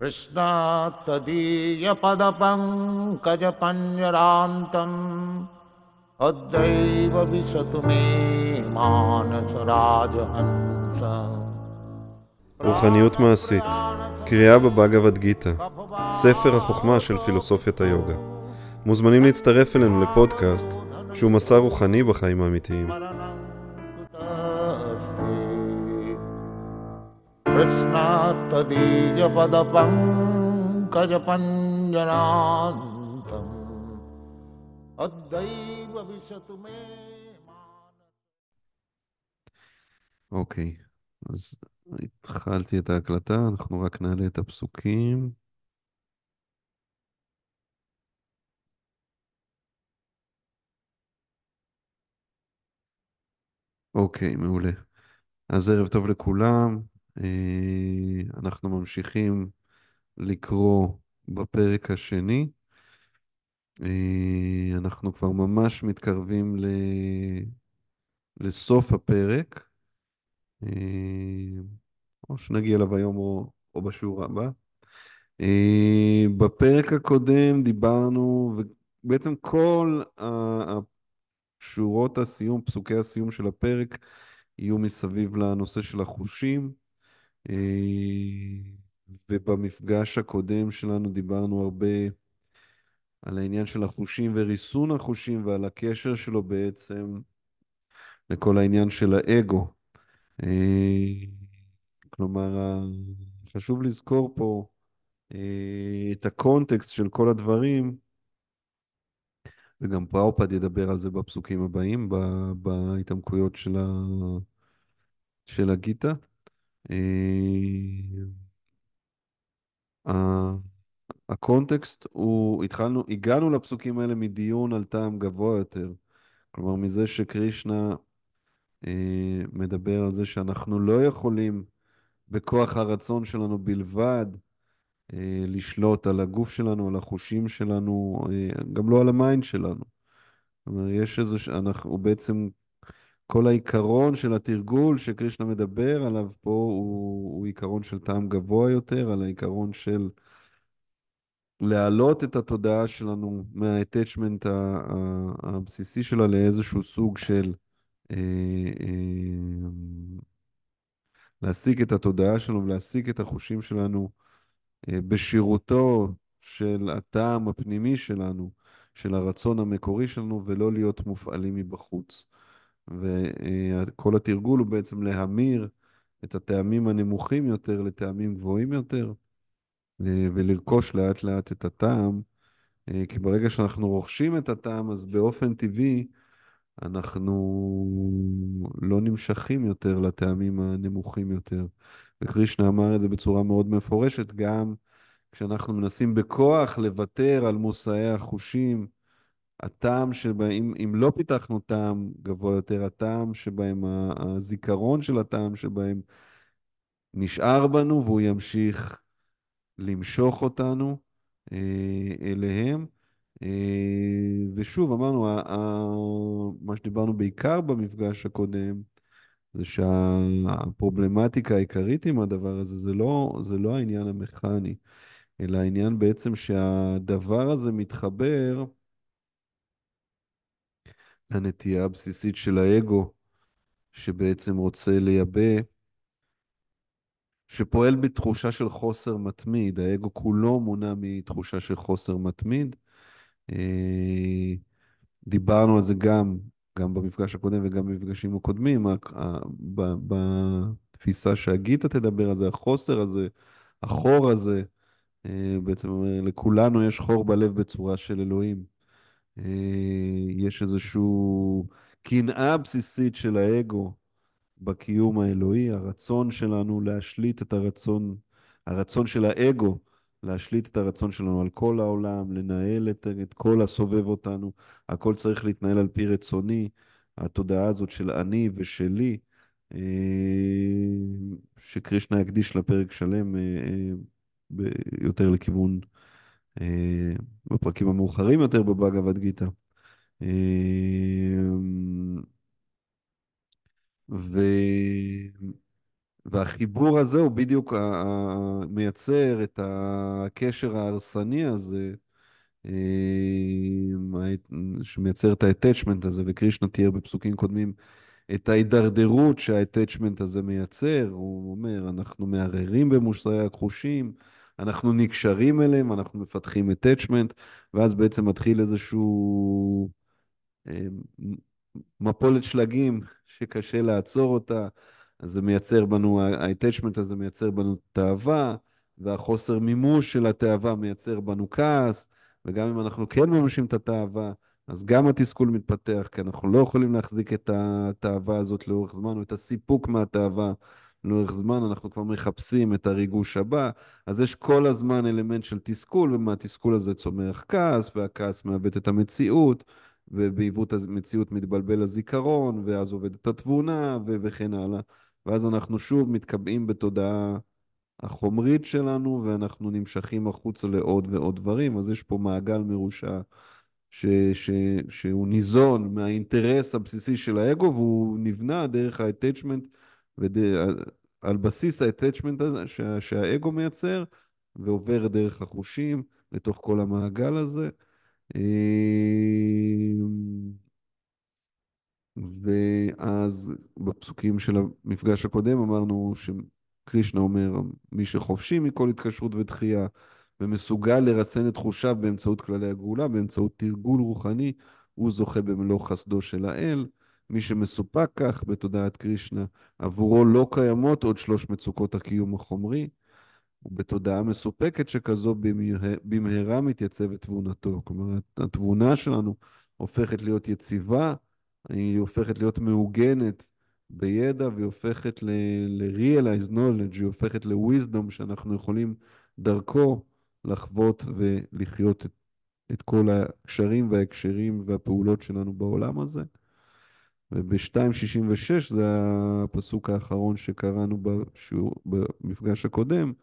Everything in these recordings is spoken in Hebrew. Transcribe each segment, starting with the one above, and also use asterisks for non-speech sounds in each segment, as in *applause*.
कृष्णात्तदीयपदपङ्कजपञ्जरान्तम् अद्यैव विशतु मे मानसराजहंस רוחניות מעשית, קריאה בבאגavad גיתא, ספר החוכמה של פילוסופיית היוגה. מוזמנים להצטרף אלינו לפודקאסט שהוא מסע רוחני בחיים האמיתיים. कृष्णात्तदीयपदपङ्कजपञ्जनान्तम् अद्यैव विशतु मे אוקיי, אז התחלתי את ההקלטה, אנחנו רק נעלה את הפסוקים. אוקיי, מעולה. אז ערב טוב לכולם. אה, אנחנו ממשיכים לקרוא בפרק השני. אה, אנחנו כבר ממש מתקרבים ל... לסוף הפרק, אה, או שנגיע אליו היום או, או בשיעור הבא. בפרק הקודם דיברנו, ובעצם כל שורות הסיום, פסוקי הסיום של הפרק, יהיו מסביב לנושא של החושים. ובמפגש הקודם שלנו דיברנו הרבה על העניין של החושים וריסון החושים ועל הקשר שלו בעצם לכל העניין של האגו. כלומר, חשוב לזכור פה את הקונטקסט של כל הדברים, וגם פראופד ידבר על זה בפסוקים הבאים, בהתעמקויות של, ה... של הגיטה. הקונטקסט הוא, התחלנו, הגענו לפסוקים האלה מדיון על טעם גבוה יותר. כלומר, מזה שקרישנה אה, מדבר על זה שאנחנו לא יכולים בכוח הרצון שלנו בלבד אה, לשלוט על הגוף שלנו, על החושים שלנו, אה, גם לא על ה mind שלנו. אומרת, יש איזה, אנחנו, הוא בעצם כל העיקרון של התרגול שקרישנה מדבר עליו פה הוא, הוא עיקרון של טעם גבוה יותר, על העיקרון של להעלות את התודעה שלנו מה attachment הבסיסי שלה לאיזשהו סוג של אה, אה, להשיג את התודעה שלנו ולהשיג את החושים שלנו אה, בשירותו של הטעם הפנימי שלנו, של הרצון המקורי שלנו, ולא להיות מופעלים מבחוץ. וכל התרגול הוא בעצם להמיר את הטעמים הנמוכים יותר לטעמים גבוהים יותר, ולרכוש לאט לאט את הטעם, כי ברגע שאנחנו רוכשים את הטעם, אז באופן טבעי אנחנו לא נמשכים יותר לטעמים הנמוכים יותר. וקרישנה אמר את זה בצורה מאוד מפורשת, גם כשאנחנו מנסים בכוח לוותר על מושאי החושים, הטעם שבהם, אם לא פיתחנו טעם גבוה יותר, הטעם שבהם, הזיכרון של הטעם שבהם נשאר בנו והוא ימשיך למשוך אותנו אה, אליהם. אה, ושוב, אמרנו, מה שדיברנו בעיקר במפגש הקודם, זה שהפרובלמטיקה העיקרית עם הדבר הזה, זה לא, זה לא העניין המכני, אלא העניין בעצם שהדבר הזה מתחבר לנטייה הבסיסית של האגו, שבעצם רוצה לייבא, שפועל בתחושה של חוסר מתמיד. האגו כולו מונע מתחושה של חוסר מתמיד. אה, דיברנו על זה גם, גם במפגש הקודם וגם במפגשים הקודמים, בתפיסה שהגיטה תדבר על זה, החוסר הזה, החור הזה, אה, בעצם לכולנו יש חור בלב בצורה של אלוהים. אה, יש איזושהי קנאה בסיסית של האגו בקיום האלוהי, הרצון שלנו להשליט את הרצון, הרצון של האגו להשליט את הרצון שלנו על כל העולם, לנהל את, את כל הסובב אותנו, הכל צריך להתנהל על פי רצוני, התודעה הזאת של אני ושלי, אה, שקרישנה יקדיש לפרק שלם אה, יותר לכיוון, בפרקים המאוחרים יותר בבאגavad גיתא. ו... והחיבור הזה הוא בדיוק מייצר את הקשר ההרסני הזה, אה, שמייצר את ה-attachment הזה, וקרישנה תיאר בפסוקים קודמים את ההידרדרות שה-attachment הזה מייצר. הוא אומר, אנחנו מערערים במושאי החושים, אנחנו נקשרים אליהם, אנחנו מפתחים attachment, ואז בעצם מתחיל איזשהו אה, מפולת שלגים *laughs* שקשה לעצור אותה, אז זה מייצר בנו, ה-attachment הזה מייצר בנו תאווה, והחוסר מימוש של התאווה מייצר בנו כעס, וגם אם אנחנו כן מממשים את התאווה, אז גם התסכול מתפתח, כי אנחנו לא יכולים להחזיק את התאווה הזאת לאורך זמן, או את הסיפוק מהתאווה לאורך זמן, אנחנו כבר מחפשים את הריגוש הבא, אז יש כל הזמן אלמנט של תסכול, ומהתסכול הזה צומח כעס, והכעס מעוות את המציאות, ובעיוות המציאות מתבלבל הזיכרון, ואז עובדת התבונה, ו- וכן הלאה. ואז אנחנו שוב מתקבעים בתודעה החומרית שלנו, ואנחנו נמשכים החוצה לעוד ועוד דברים. אז יש פה מעגל מרושע ש- ש- שהוא ניזון מהאינטרס הבסיסי של האגו, והוא נבנה דרך ה-attachment, וד- על בסיס ה-attachment הזה שה- שהאגו מייצר, ועובר דרך החושים לתוך כל המעגל הזה. אמ, ואז בפסוקים של המפגש הקודם אמרנו שקרישנה אומר, מי שחופשי מכל התקשרות ודחייה ומסוגל לרסן את תחושיו באמצעות כללי הגאולה, באמצעות תרגול רוחני, הוא זוכה במלוא חסדו של האל. מי שמסופק כך בתודעת קרישנה, עבורו לא קיימות עוד שלוש מצוקות הקיום החומרי, ובתודעה מסופקת שכזו במהרה, במהרה מתייצבת תבונתו. כלומר, התבונה שלנו הופכת להיות יציבה, היא הופכת להיות מעוגנת בידע, והיא הופכת ל-realize knowledge, היא הופכת ל-wisdom שאנחנו יכולים דרכו לחוות ולחיות את, את כל הקשרים וההקשרים והפעולות שלנו בעולם הזה. וב-266 זה הפסוק האחרון שקראנו בשיעור, במפגש הקודם,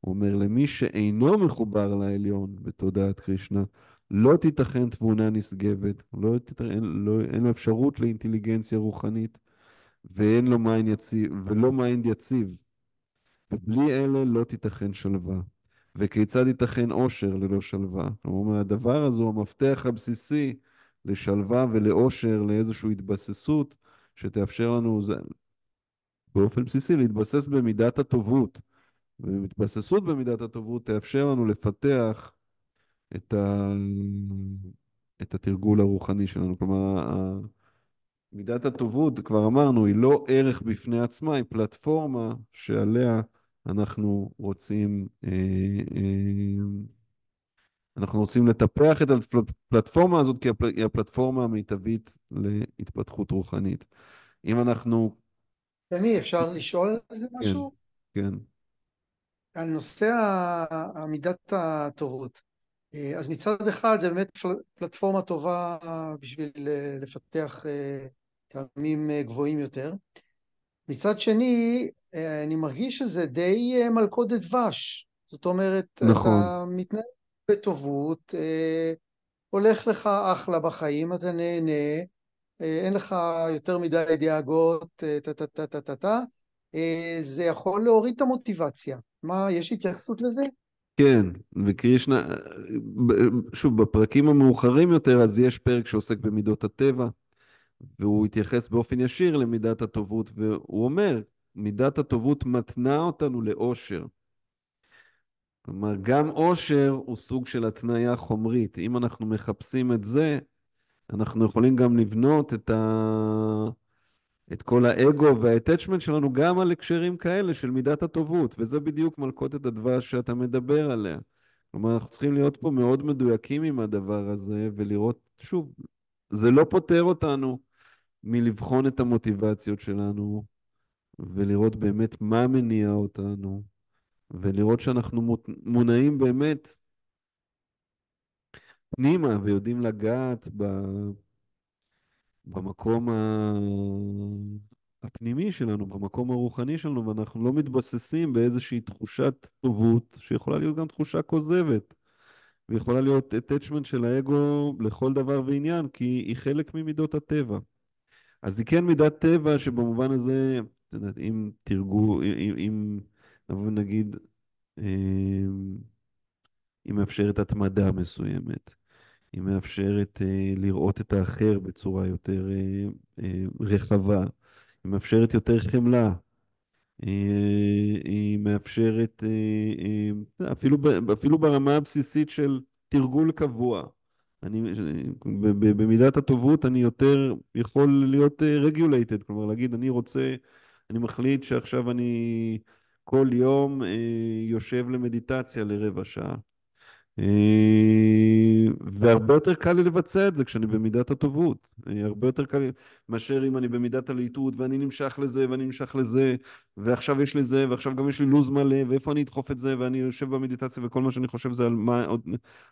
הוא אומר, למי שאינו מחובר לעליון בתודעת קרישנה, לא תיתכן תבונה נשגבת, לא תיתכן, לא, אין לו אפשרות לאינטליגנציה רוחנית, ואין לו mind יציב, ולא mind יציב. ובלי אלה לא תיתכן שלווה. וכיצד ייתכן עושר ללא שלווה? כלומר, הדבר הזה הוא המפתח הבסיסי לשלווה ולעושר, לאיזושהי התבססות שתאפשר לנו, זה, באופן בסיסי, להתבסס במידת הטובות. והתבססות במידת הטובות תאפשר לנו לפתח את, ה... את התרגול הרוחני שלנו. כלומר, מידת הטובות, כבר אמרנו, היא לא ערך בפני עצמה, היא פלטפורמה שעליה אנחנו רוצים, אה, אה, אנחנו רוצים לטפח את הפלטפורמה הזאת, כי היא הפלטפורמה המיטבית להתפתחות רוחנית. אם אנחנו... תמי, אפשר לשאול על זה משהו? כן, כן. על נושא עמידת הטובות. אז מצד אחד זה באמת פלטפורמה טובה בשביל לפתח טעמים גבוהים יותר. מצד שני, אני מרגיש שזה די מלכודת דבש. זאת אומרת, נכון. אתה מתנהל בטובות, הולך לך אחלה בחיים, אתה נהנה, אין לך יותר מדי דאגות, טה-טה-טה-טה-טה, זה יכול להוריד את המוטיבציה. מה, יש התייחסות לזה? כן, וקרישנה, שוב, בפרקים המאוחרים יותר, אז יש פרק שעוסק במידות הטבע, והוא התייחס באופן ישיר למידת הטובות, והוא אומר, מידת הטובות מתנה אותנו לאושר. כלומר, גם אושר הוא סוג של התניה חומרית. אם אנחנו מחפשים את זה, אנחנו יכולים גם לבנות את, ה... את כל האגו והאטצ'מנט שלנו גם על הקשרים כאלה של מידת הטובות, וזה בדיוק מלכודת הדבש שאתה מדבר עליה. כלומר, אנחנו צריכים להיות פה מאוד מדויקים עם הדבר הזה, ולראות, שוב, זה לא פותר אותנו מלבחון את המוטיבציות שלנו, ולראות באמת מה מניע אותנו, ולראות שאנחנו מונעים באמת פנימה ויודעים לגעת ב... במקום הפנימי שלנו, במקום הרוחני שלנו, ואנחנו לא מתבססים באיזושהי תחושת טובות, שיכולה להיות גם תחושה כוזבת, ויכולה להיות attachment של האגו לכל דבר ועניין, כי היא חלק ממידות הטבע. אז היא כן מידת טבע שבמובן הזה את יודעת, אם תרגו, אם, אם נבוא ונגיד, אה, היא מאפשרת התמדה מסוימת, היא מאפשרת אה, לראות את האחר בצורה יותר אה, אה, רחבה, היא מאפשרת יותר חמלה, היא, מאפשרת אפילו, אפילו ברמה הבסיסית של תרגול קבוע. אני, במידת הטובות אני יותר יכול להיות רגולייטד, כלומר להגיד אני רוצה, אני מחליט שעכשיו אני כל יום אה, יושב למדיטציה לרבע שעה. אה, והרבה יותר קל לי לבצע את זה כשאני במידת הטובות. אה, הרבה יותר קל לי מאשר אם אני במידת הלהיטות ואני נמשך לזה ואני נמשך לזה ועכשיו יש לי זה ועכשיו גם יש לי לו"ז מלא ואיפה אני אדחוף את זה ואני יושב במדיטציה וכל מה שאני חושב זה על, מה,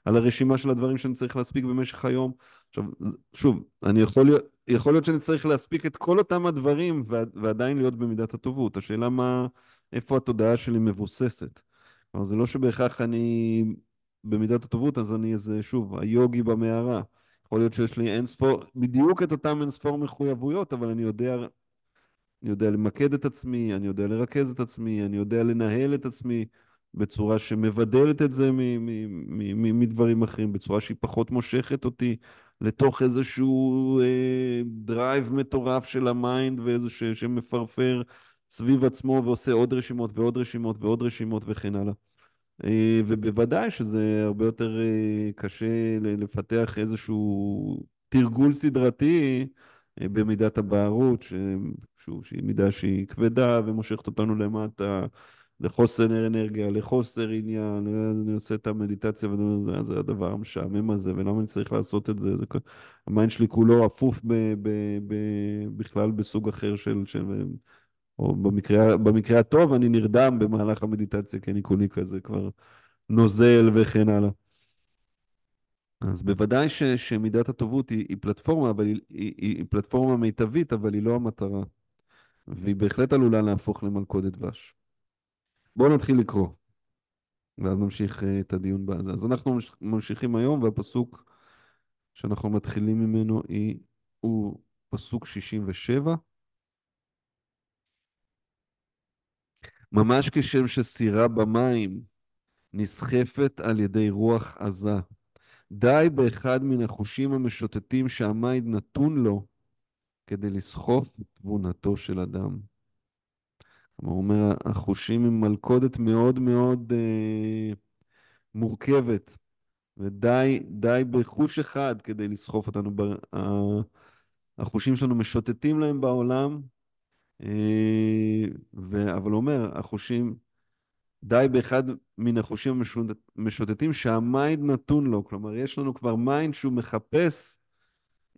על הרשימה של הדברים שאני צריך להספיק במשך היום. עכשיו, שוב, אני יכול יכול להיות שאני צריך להספיק את כל אותם הדברים ועדיין להיות במידת הטובות. השאלה מה, איפה התודעה שלי מבוססת. כלומר, זה לא שבהכרח אני במידת הטובות, אז אני איזה, שוב, היוגי במערה. יכול להיות שיש לי אין ספור, בדיוק את אותם אין ספור מחויבויות, אבל אני יודע, אני יודע למקד את עצמי, אני יודע לרכז את עצמי, אני יודע לנהל את עצמי בצורה שמבדלת את זה מדברים אחרים, בצורה שהיא פחות מושכת אותי לתוך איזשהו אה, drive מטורף של ה mind ואיזה ש, שמפרפר סביב עצמו ועושה עוד רשימות ועוד רשימות ועוד רשימות וכן הלאה. אה, ובוודאי שזה הרבה יותר אה, קשה לפתח איזשהו תרגול סדרתי אה, במידת הבערות, שוב, שהיא מידה שהיא כבדה ומושכת אותנו למטה, לחוסר אנרגיה, לחוסר עניין, אני עושה את המדיטציה וזה זה הדבר המשעמם הזה, ולמה אני צריך לעשות את זה? זה ה mind שלי כולו אפוף ב, ב, ב, בכלל בסוג אחר של, של או במקרה, במקרה הטוב אני נרדם במהלך המדיטציה, כי אני כולי כזה כבר נוזל וכן הלאה. אז בוודאי ש, שמידת הטובות היא, היא פלטפורמה, אבל היא, היא, היא פלטפורמה מיטבית, אבל היא לא המטרה. והיא בהחלט עלולה להפוך למלכודת דבש. בואו נתחיל לקרוא, ואז נמשיך uh, את הדיון בזה. אז אנחנו ממשיכים היום, והפסוק שאנחנו מתחילים ממנו היא, הוא פסוק 67. ממש כשם שסירה במים נסחפת על ידי רוח עזה. די באחד מן החושים המשוטטים שהמיד נתון לו כדי לסחוף תבונתו של אדם. כלומר, הוא אומר, החושים הם מלכודת מאוד מאוד אה, מורכבת, ודי די בחוש אחד כדי לסחוף אותנו. ב, אה, החושים שלנו משוטטים להם בעולם, ו... אבל הוא אומר, החושים, די באחד מן החושים המשוטטים שה mind נתון לו. כלומר, יש לנו כבר mind שהוא מחפש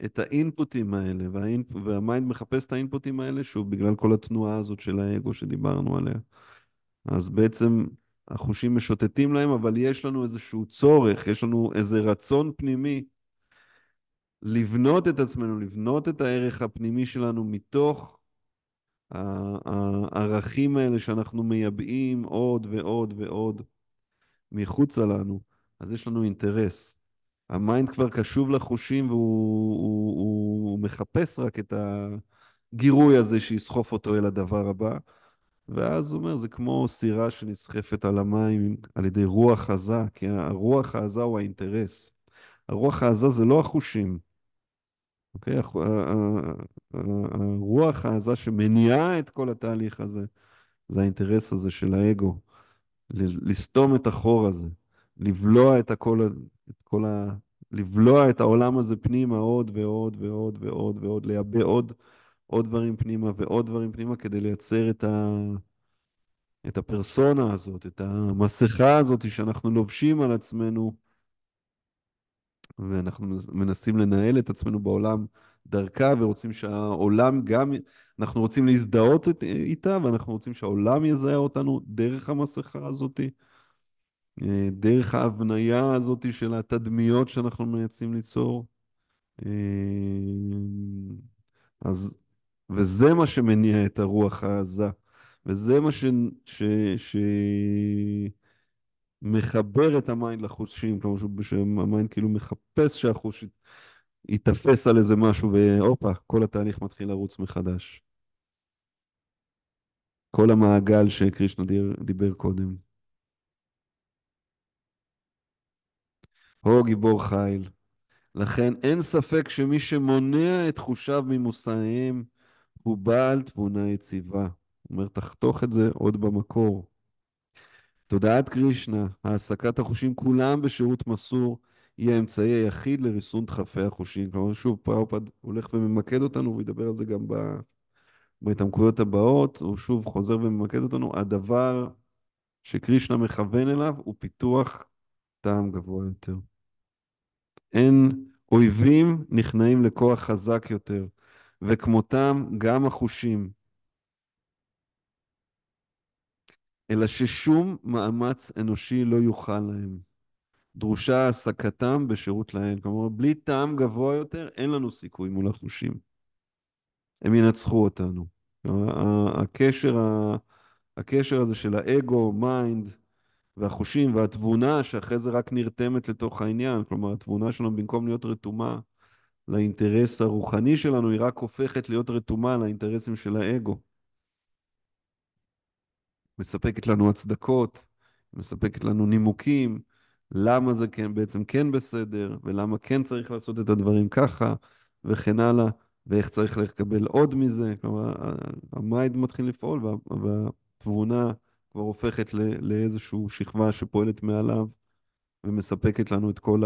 את האינפוטים האלה, והאינפ... והמיינד מחפש את האינפוטים האלה, שוב, בגלל כל התנועה הזאת של האגו שדיברנו עליה. אז בעצם החושים משוטטים להם, אבל יש לנו איזשהו צורך, יש לנו איזה רצון פנימי לבנות את עצמנו, לבנות את הערך הפנימי שלנו מתוך הערכים האלה שאנחנו מייבאים עוד ועוד ועוד מחוצה לנו, אז יש לנו אינטרס. ה mind כבר קשוב לחושים והוא הוא, הוא, הוא מחפש רק את הגירוי הזה שיסחוף אותו אל הדבר הבא. ואז הוא אומר, זה כמו סירה שנסחפת על המים על ידי רוח עזה, כי הרוח העזה הוא האינטרס. הרוח העזה זה לא החושים. אוקיי? הרוח העזה שמניעה את כל התהליך הזה, זה האינטרס הזה של האגו. לסתום את החור הזה, לבלוע את הכל, את כל ה... לבלוע את העולם הזה פנימה עוד ועוד ועוד ועוד ועוד, לייבא עוד, עוד דברים פנימה ועוד דברים פנימה כדי לייצר את, ה... את הפרסונה הזאת, את המסכה הזאת שאנחנו לובשים על עצמנו ואנחנו מנסים לנהל את עצמנו בעולם דרכה, ורוצים שהעולם גם, אנחנו רוצים להזדהות איתה, ואנחנו רוצים שהעולם יזהה אותנו דרך המסכה הזאת, אה, דרך ההבניה הזאת של התדמיות שאנחנו מנסים ליצור. אה, אז, וזה מה שמניע את הרוח העזה, וזה מה ש... ש, ש מחבר את ה mind לחושים, כלומר שה mind כאילו מחפש שהחוש ייתפס על איזה משהו, והופה, כל התהליך מתחיל לרוץ מחדש. כל המעגל שקרישנה דיבר קודם. הו גיבור חיל. לכן אין ספק שמי שמונע את חושיו ממושאיהם הוא בעל תבונה יציבה. הוא אומר, תחתוך את זה עוד במקור. תודעת קרישנה, העסקת החושים כולם בשירות מסור, היא האמצעי היחיד לריסון דחפי החושים. כלומר, שוב, פראופד הולך וממקד אותנו, הוא ידבר על זה גם ב... בהתעמקויות הבאות, הוא שוב חוזר וממקד אותנו, הדבר שקרישנה מכוון אליו הוא פיתוח טעם גבוה יותר. אין אויבים נכנעים לכוח חזק יותר, וכמותם גם החושים. אלא ששום מאמץ אנושי לא יוכל להם. דרושה העסקתם בשירות לאל. כלומר, בלי טעם גבוה יותר, אין לנו סיכוי מול החושים. הם ינצחו אותנו. הקשר, הקשר הזה של האגו, mind, והחושים והתבונה שאחרי זה רק נרתמת לתוך העניין. כלומר, התבונה שלנו במקום להיות רתומה לאינטרס הרוחני שלנו, היא רק הופכת להיות רתומה לאינטרסים של האגו. מספקת לנו הצדקות, מספקת לנו נימוקים, למה זה כן, בעצם כן בסדר, ולמה כן צריך לעשות את הדברים ככה, וכן הלאה, ואיך צריך לקבל עוד מזה. כלומר, ה mind מתחיל לפעול, וה, והתבונה כבר הופכת לאיזושהי שכבה שפועלת מעליו, ומספקת לנו את כל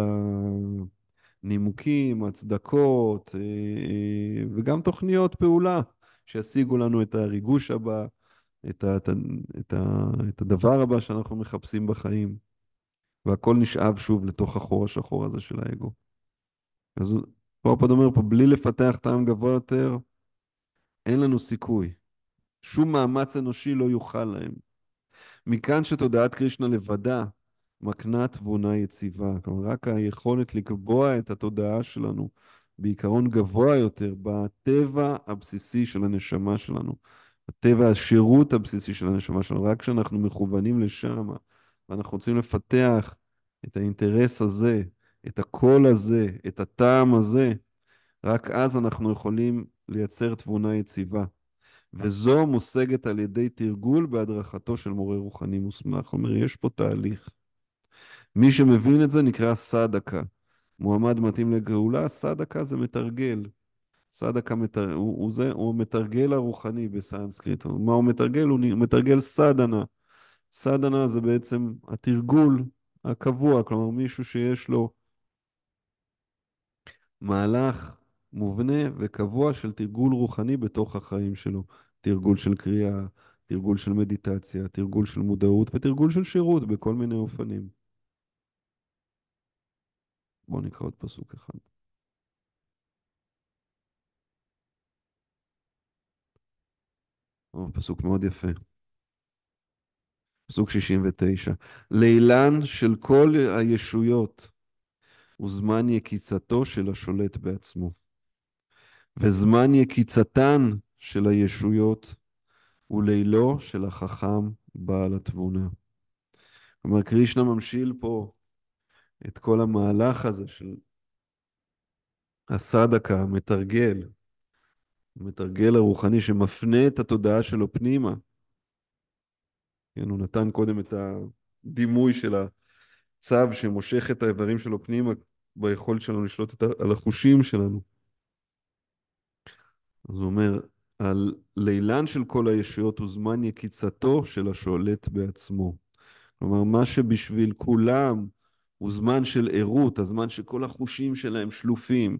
הנימוקים, הצדקות, אה, אה, וגם תוכניות פעולה שישיגו לנו את הריגוש הבא. את, ה, את, ה, את, ה, את הדבר הבא שאנחנו מחפשים בחיים, והכל נשאב שוב לתוך החור השחור הזה של האגו. אז פרופד אומר פה, בלי לפתח טעם גבוה יותר, אין לנו סיכוי. שום מאמץ אנושי לא יוכל להם. מכאן שתודעת קרישנה לבדה מקנה תבונה יציבה. כלומר, רק היכולת לקבוע את התודעה שלנו בעיקרון גבוה יותר, בטבע הבסיסי של הנשמה שלנו, הטבע, השירות הבסיסי של הנשמה שלנו, רק כשאנחנו מכוונים לשם, ואנחנו רוצים לפתח את האינטרס הזה, את הקול הזה, את הטעם הזה, רק אז אנחנו יכולים לייצר תבונה יציבה. וזו מושגת על ידי תרגול בהדרכתו של מורה רוחני מוסמך. זאת אומרת, יש פה תהליך. מי שמבין את זה נקרא סדקה. מועמד מתאים לגאולה, סדקה זה מתרגל. סדקה מתר... הוא, הוא, זה, הוא המתרגל הרוחני בסנסקריט. מה הוא מתרגל? הוא מתרגל סדנה. סדנה זה בעצם התרגול הקבוע, כלומר מישהו שיש לו מהלך מובנה וקבוע של תרגול רוחני בתוך החיים שלו. תרגול של קריאה, תרגול של מדיטציה, תרגול של מודעות ותרגול של שירות בכל מיני אופנים. בואו נקרא עוד פסוק אחד. פסוק מאוד יפה. פסוק 69. לילן של כל הישויות הוא זמן יקיצתו של השולט בעצמו, וזמן יקיצתן של הישויות הוא לילו של החכם בעל התבונה. כלומר, קרישנה ממשיל פה את כל המהלך הזה של הסדקה, המתרגל, המתרגל הרוחני שמפנה את התודעה שלו פנימה. כן, הוא נתן קודם את הדימוי של הצו שמושך את האיברים שלו פנימה ביכולת שלנו לשלוט על החושים שלנו. אז הוא אומר, על לילן של כל הישויות הוא זמן יקיצתו של השולט בעצמו. כלומר, מה שבשביל כולם הוא זמן של ערות, הזמן שכל החושים שלהם שלופים,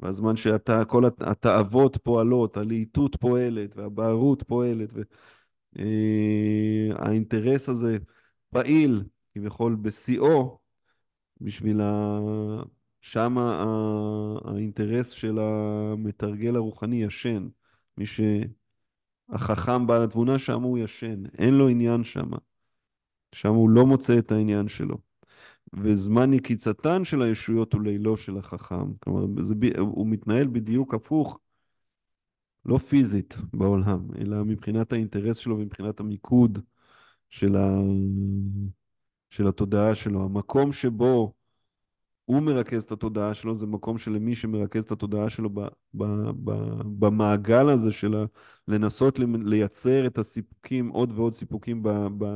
והזמן שכל התאוות פועלות, הלהיטות פועלת, והבערות פועלת, והאינטרס הזה פעיל, כביכול בשיאו, בשביל ה... שם האינטרס של המתרגל הרוחני ישן. מי שהחכם בעל התבונה, שם הוא ישן. אין לו עניין שם. שם הוא לא מוצא את העניין שלו. וזמן יקיצתן של הישויות הוא לילו של החכם. כלומר, זה, הוא מתנהל בדיוק הפוך, לא פיזית בעולם, אלא מבחינת האינטרס שלו ומבחינת המיקוד של, ה... של התודעה שלו. המקום שבו הוא מרכז את התודעה שלו, זה מקום שלמי שמרכז את התודעה שלו ב, ב, ב, במעגל הזה של לנסות לייצר את הסיפוקים, עוד ועוד סיפוקים ב, ב,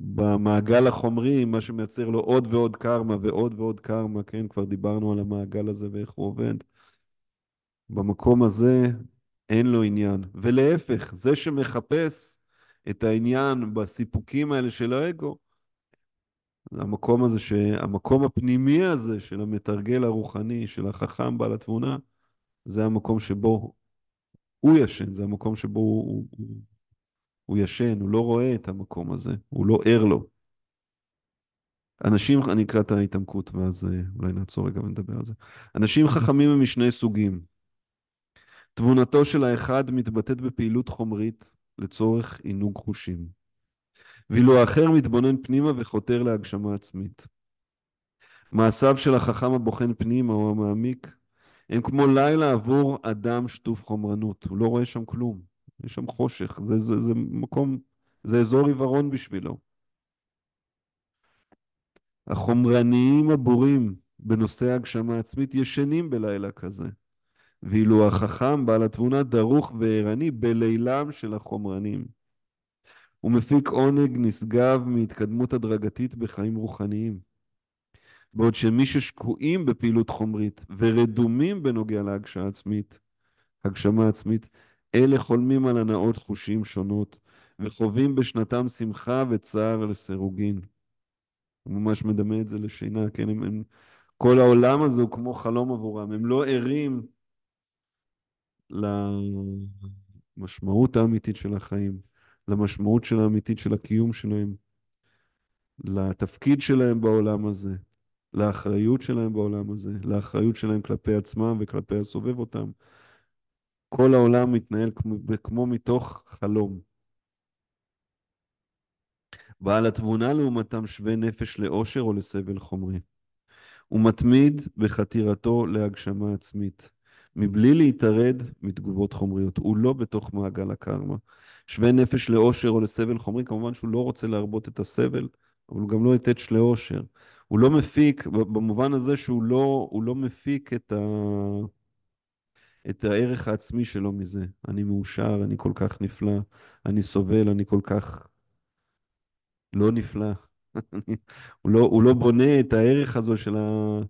במעגל החומרי, מה שמייצר לו עוד ועוד קרמה ועוד ועוד קרמה, כן? כבר דיברנו על המעגל הזה ואיך הוא עובד. במקום הזה אין לו עניין. ולהפך, זה שמחפש את העניין בסיפוקים האלה של האגו, המקום הזה, ש... המקום הפנימי הזה של המתרגל הרוחני, של החכם בעל התבונה, זה המקום שבו הוא ישן, זה המקום שבו הוא, הוא, ישן, הוא לא רואה את המקום הזה, הוא לא ער לו. אנשים, אני אקרא את ההתעמקות ואז אה, אולי נעצור רגע ונדבר על זה. אנשים חכמים הם משני סוגים. תבונתו של האחד מתבטאת בפעילות חומרית לצורך עינוג חושים. ואילו האחר מתבונן פנימה וחותר להגשמה עצמית. מעשיו של החכם הבוחן פנימה או המעמיק הם כמו לילה עבור אדם שטוף חומרנות, הוא לא רואה שם כלום, יש שם חושך, זה, זה, זה מקום, זה אזור עיוורון בשבילו. החומרניים הבורים בנושא הגשמה עצמית ישנים בלילה כזה, ואילו החכם בעל התבונה דרוך וערני בלילם של החומרנים. הוא מפיק עונג נשגב מהתקדמות הדרגתית בחיים רוחניים. בעוד שמי ששקועים בפעילות חומרית ורדומים בנוגע להגשמה עצמית, הגשמה עצמית, אלה חולמים על הנאות חושים שונות, וחווים בשנתם שמחה וצער לסירוגין. הוא ממש מדמה את זה לשינה, כן? הם, הם, כל העולם הזה הוא כמו חלום עבורם, הם לא ערים למשמעות האמיתית של החיים, למשמעות של האמיתית של הקיום שלהם, לתפקיד שלהם בעולם הזה, לאחריות שלהם בעולם הזה, לאחריות שלהם כלפי עצמם וכלפי הסובב אותם. כל העולם מתנהל כמו, כמו מתוך חלום. בעל התבונה לעומתם שווה נפש לאושר או לסבל חומרי. הוא מתמיד בחתירתו להגשמה עצמית, מבלי להתערד מתגובות חומריות. הוא לא בתוך מעגל הקרמה. שווה נפש לאושר או לסבל חומרי, כמובן שהוא לא רוצה להרבות את הסבל, אבל הוא גם לא יתץ' לאושר. הוא לא מפיק, במובן הזה שהוא לא, לא מפיק את, ה, את הערך העצמי שלו מזה. אני מאושר, אני כל כך נפלא, אני סובל, אני כל כך לא נפלא. *laughs* הוא, לא, הוא לא בונה את הערך הזו של, ה,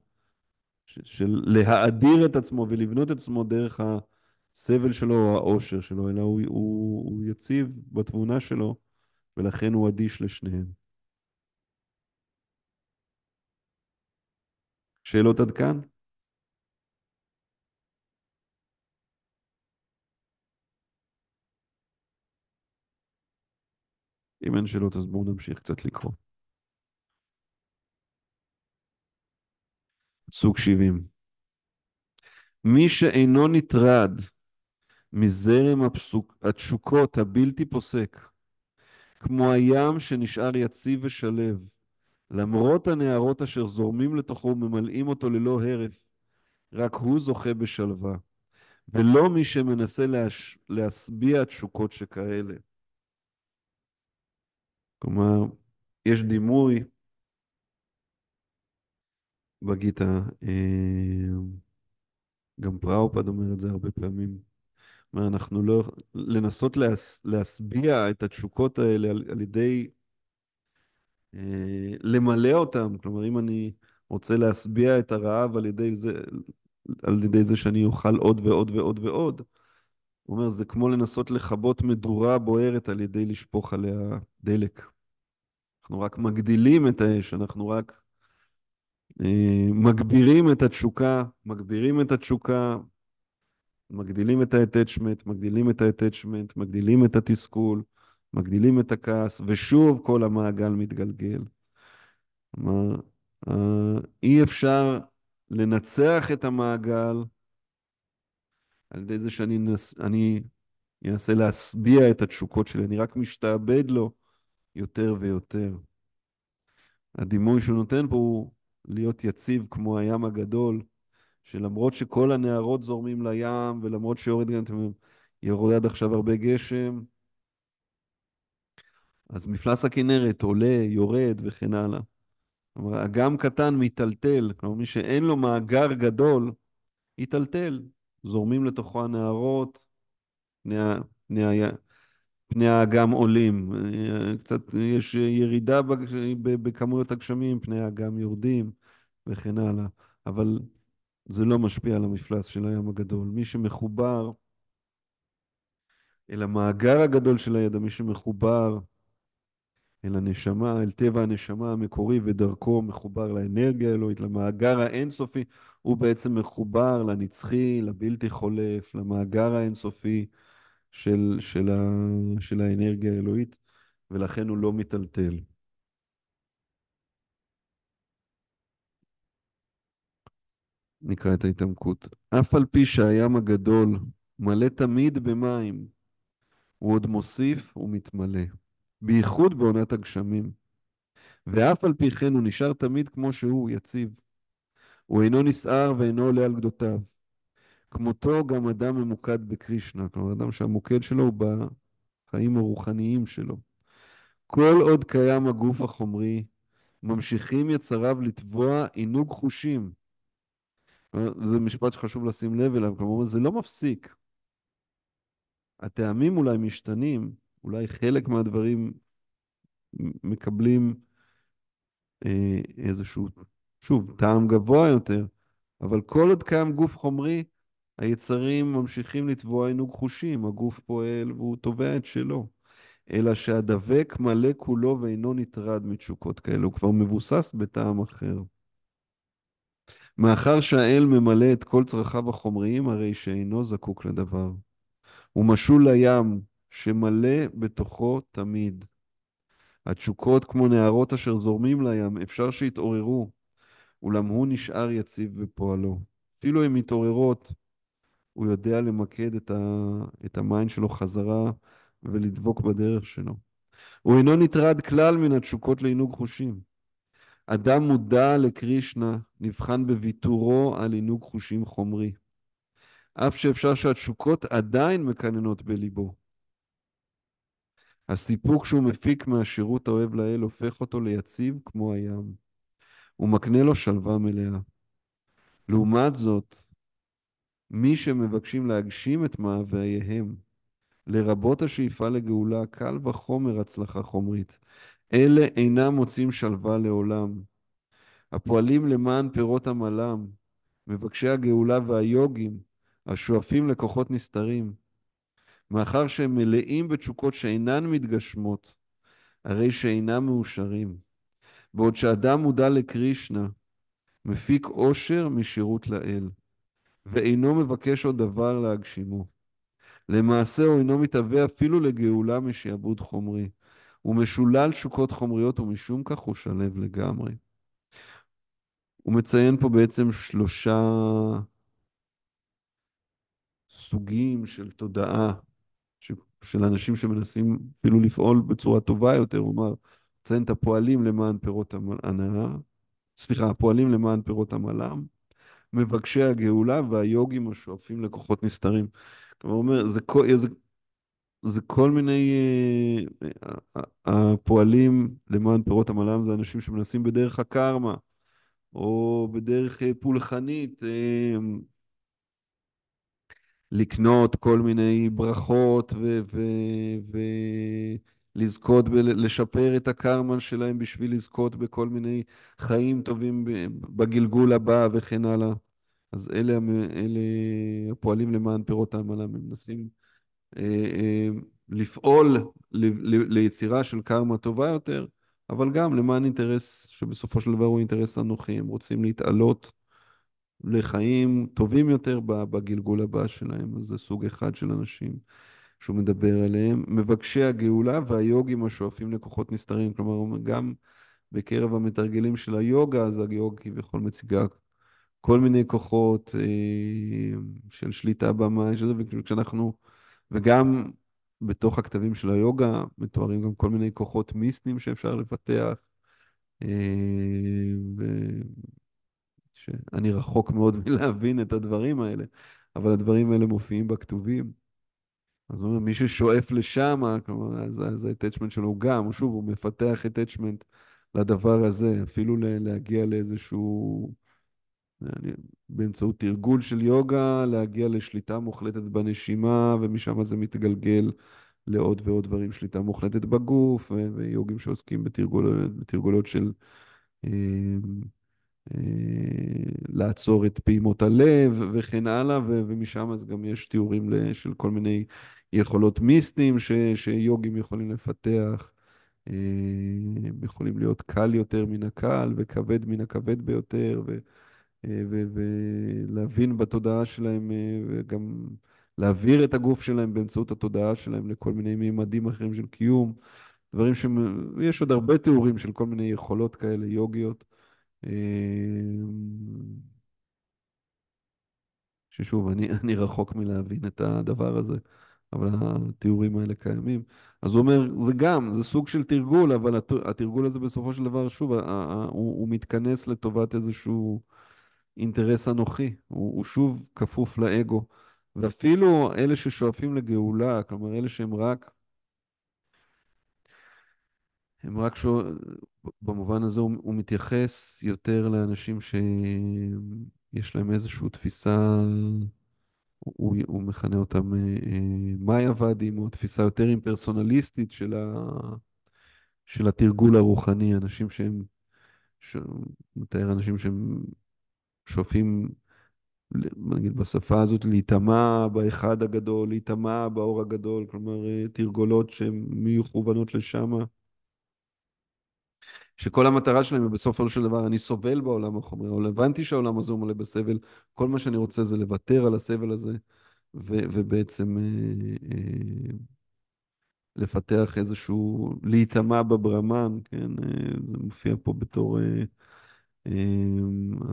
של, של להאדיר את עצמו ולבנות את עצמו דרך הסבל שלו או העושר שלו, אלא הוא, הוא, הוא יציב בתבונה שלו, ולכן הוא אדיש לשניהם. שאלות עד כאן? אם אין שאלות אז בואו נמשיך קצת לקרוא. סוג 70. מי שאינו נטרד מזרם הפסוק, התשוקות הבלתי פוסק, כמו הים שנשאר יציב ושלב, למרות הנהרות אשר זורמים לתוכו וממלאים אותו ללא הרף, רק הוא זוכה בשלווה, ולא מי שמנסה להש... להשביע תשוקות שכאלה. כלומר, יש דימוי בגיטה, אה, גם פראופד אומר את זה הרבה פעמים. כלומר, אנחנו לא... לנסות להס... להשביע את התשוקות האלה על, על ידי אה, למלא אותם, כלומר אם אני רוצה להשביע את הרעב על ידי זה, על ידי זה שאני אוכל עוד ועוד ועוד ועוד, הוא אומר זה כמו לנסות לכבות מדורה בוערת על ידי לשפוך עליה דלק. אנחנו רק מגדילים את האש, אנחנו רק אה, מגבירים את התשוקה, מגבירים את התשוקה, מגדילים את ה-attachment, מגדילים את ה-attachment, מגדילים את התסכול, מגדילים את הכעס, ושוב כל המעגל מתגלגל. כלומר, אה, אי אפשר לנצח את המעגל על ידי זה שאני נס, אני אנסה להשביע את התשוקות שלי, אני רק משתעבד לו יותר ויותר. הדימוי שהוא נותן פה הוא להיות יציב כמו הים הגדול, שלמרות שכל הנהרות זורמים לים, ולמרות שיורד גם, יורד עד עכשיו הרבה גשם, אז מפלס הכנרת עולה, יורד וכן הלאה. כלומר, אגם קטן מיטלטל, כלומר, מי שאין לו מאגר גדול, יטלטל. זורמים לתוכו הנהרות, פני, פני, פני האגם עולים. קצת, יש ירידה בכמויות הגשמים, פני האגם יורדים, וכן הלאה. אבל זה לא משפיע על המפלס של הים הגדול. מי שמחובר אל המאגר הגדול של הידע, מי שמחובר אל הנשמה, אל טבע הנשמה המקורי ודרכו מחובר לאנרגיה האלוהית, למאגר האינסופי, הוא בעצם מחובר לנצחי, לבלתי חולף, למאגר האינסופי של, של, ה, של האנרגיה האלוהית, ולכן הוא לא מיטלטל. נקרא את ההתעמקות. אף על פי שהים הגדול מלא תמיד במים, הוא עוד מוסיף ומתמלא, בייחוד בעונת הגשמים. ואף על פי כן הוא נשאר תמיד כמו שהוא, יציב. הוא אינו נסער ואינו עולה על גדותיו. כמותו גם אדם ממוקד בקרישנה, כלומר אדם שהמוקד שלו הוא בחיים הרוחניים שלו. כל עוד קיים הגוף החומרי, ממשיכים יצריו לתבוע עינוג חושים. זה משפט שחשוב לשים לב אליו, כלומר זה לא מפסיק. הטעמים אולי משתנים, אולי חלק מהדברים מקבלים אה, איזשהו, שוב, טעם גבוה יותר, אבל כל עוד קיים גוף חומרי, היצרים ממשיכים לתבוע עינוג חושים, הגוף פועל והוא תובע את שלו. אלא שהדבק מלא כולו ואינו נטרד מתשוקות כאלה, הוא כבר מבוסס בטעם אחר. מאחר שהאל ממלא את כל צרכיו החומריים, הרי שאינו זקוק לדבר. הוא משול לים, שמלא בתוכו תמיד. התשוקות כמו נהרות אשר זורמים לים, אפשר שיתעוררו, אולם הוא נשאר יציב בפועלו. אפילו אם מתעוררות, הוא יודע למקד את, ה... את ה mind שלו חזרה ולדבוק בדרך שלו. הוא אינו נטרד כלל מן התשוקות לעינוג חושים. אדם מודע לקרישנה נבחן בוויתורו על עינוג חושים חומרי. אף שאפשר שהתשוקות עדיין מקננות בליבו. הסיפוק שהוא מפיק מהשירות האוהב לאל הופך אותו ליציב כמו הים. הוא מקנה לו שלווה מלאה. לעומת זאת, מי שמבקשים להגשים את מאווייהם, לרבות השאיפה לגאולה, קל וחומר הצלחה חומרית. אלה אינם מוצאים שלווה לעולם. הפועלים למען פירות עמלם, מבקשי הגאולה והיוגים, השואפים לכוחות נסתרים, מאחר שהם מלאים בתשוקות שאינן מתגשמות, הרי שאינם מאושרים. בעוד שאדם מודע לקרישנה, מפיק אושר משירות לאל, ואינו מבקש עוד דבר להגשימו. למעשה הוא אינו מתהווה אפילו לגאולה משעבוד חומרי. הוא משולל תשוקות חומריות ומשום כך הוא שלב לגמרי. הוא מציין פה בעצם שלושה סוגים של תודעה. של אנשים שמנסים אפילו לפעול בצורה טובה יותר, הוא אמר, מציין את הפועלים למען פירות הנאה, סליחה, הפועלים למען פירות עמלם, מבקשי הגאולה והיוגים השואפים לכוחות נסתרים. כלומר, אומר, זה כל, זה, זה כל מיני, uh, הפועלים למען פירות עמלם זה אנשים שמנסים בדרך הקרמה, או בדרך uh, פולחנית, uh, לקנות כל מיני ברכות ולזכות, לשפר את הקרמה שלהם בשביל לזכות בכל מיני חיים טובים בגלגול הבא וכן הלאה. אז אלה, אלה הפועלים למען פירות העמלה, הם מנסים אה, אה, לפעול ל, ל, ליצירה של קרמה טובה יותר, אבל גם למען אינטרס שבסופו של דבר הוא אינטרס אנוכי, הם רוצים להתעלות לחיים טובים יותר בגלגול הבא שלהם. אז זה סוג אחד של אנשים שהוא מדבר עליהם. מבקשי הגאולה והיוגים השואפים לכוחות נסתרים. כלומר, גם בקרב המתרגלים של היוגה, אז היוגה כביכול מציגה כל מיני כוחות אה, של שליטה במים, שזה, וכשאנחנו, וגם בתוך הכתבים של היוגה מתוארים גם כל מיני כוחות מיסטיים שאפשר לפתח. אה, ו... שאני רחוק מאוד *laughs* מלהבין את הדברים האלה, אבל הדברים האלה מופיעים בכתובים. אז הוא אומר, מי ששואף לשם, כלומר, אז, אז ה-attachment שלו גם, שוב, הוא מפתח attachment לדבר הזה, אפילו להגיע לאיזשהו, אני- באמצעות תרגול של יוגה, להגיע לשליטה מוחלטת בנשימה, ומשם זה מתגלגל לעוד ועוד דברים, שליטה מוחלטת בגוף, ויוגים שעוסקים בתרגול, בתרגולות של אה, לעצור את פעימות הלב וכן הלאה, ו- ומשם אז גם יש תיאורים של כל מיני יכולות מיסטיים ש- שיוגים יכולים לפתח. אה, הם יכולים להיות קל יותר מן הקל וכבד מן הכבד ביותר, ו- אה, ו- ולהבין בתודעה שלהם אה, וגם להעביר את הגוף שלהם באמצעות התודעה שלהם לכל מיני מימדים אחרים של קיום. דברים ש... יש עוד הרבה תיאורים של כל מיני יכולות כאלה, יוגיות. אה, ששוב, אני, *laughs* אני רחוק מלהבין את הדבר הזה, אבל התיאורים האלה קיימים. אז הוא אומר, זה גם, זה סוג של תרגול, אבל הת- התרגול הזה בסופו של דבר, שוב, הוא, הוא מתכנס לטובת איזשהו אינטרס אנוכי, הוא, הוא שוב כפוף לאגו. ואפילו אלה ששואפים לגאולה, כלומר, אלה שהם רק הם רק שואל, במובן הזה הוא, הוא מתייחס יותר לאנשים שיש להם איזושהי תפיסה, הוא, הוא מכנה אותם אה, אה, מאיה ואדים, או תפיסה יותר אימפרסונליסטית של, ה, של התרגול הרוחני, אנשים שהם, ש- מתאר אנשים שהם שואפים, נגיד בשפה הזאת, להיטמע באחד הגדול, להיטמע באור הגדול, כלומר אה, תרגולות שהן מכוונות לשם. שכל המטרה שלהם היא בסופו של דבר, אני סובל בעולם החומרי, אבל הבנתי שהעולם הזה הוא מלא בסבל, כל מה שאני רוצה זה לוותר על הסבל הזה, ו- ובעצם אה, אה, לפתח איזשהו, להיטמע בברמן, כן, אה, זה מופיע פה בתור, אה, אה,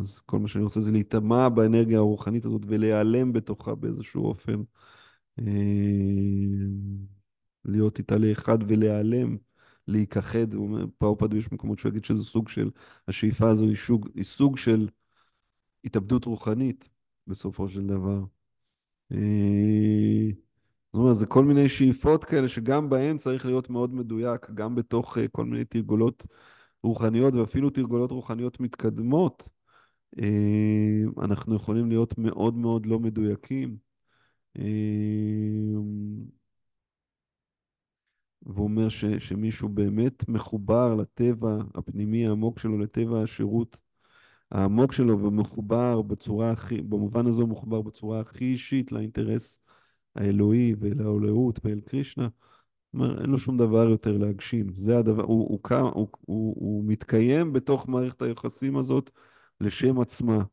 אז כל מה שאני רוצה זה להיטמע באנרגיה הרוחנית הזאת ולהיעלם בתוכה באיזשהו אופן, אה, להיות איתה לאחד ולהיעלם. להיכחד, הוא אומר, פראופד יש מקומות שהוא יגיד שזה סוג של, השאיפה הזו היא, שוג, היא סוג של התאבדות רוחנית בסופו של דבר. אה, זאת אומרת, זה כל מיני שאיפות כאלה שגם בהן צריך להיות מאוד מדויק, גם בתוך אה, כל מיני תרגולות רוחניות ואפילו תרגולות רוחניות מתקדמות, אה, אנחנו יכולים להיות מאוד מאוד לא מדויקים. אה, והוא אומר ש, שמישהו באמת מחובר לטבע הפנימי העמוק שלו, לטבע השירות העמוק שלו, ומחובר בצורה הכי, במובן הזה הוא מחובר בצורה הכי אישית לאינטרס האלוהי ולאלוהות ואל קרישנה. זאת אומרת, אין לו שום דבר יותר להגשים. זה הדבר, הוא, הוא, הוא, הוא, הוא, הוא מתקיים בתוך מערכת היחסים הזאת לשם עצמה.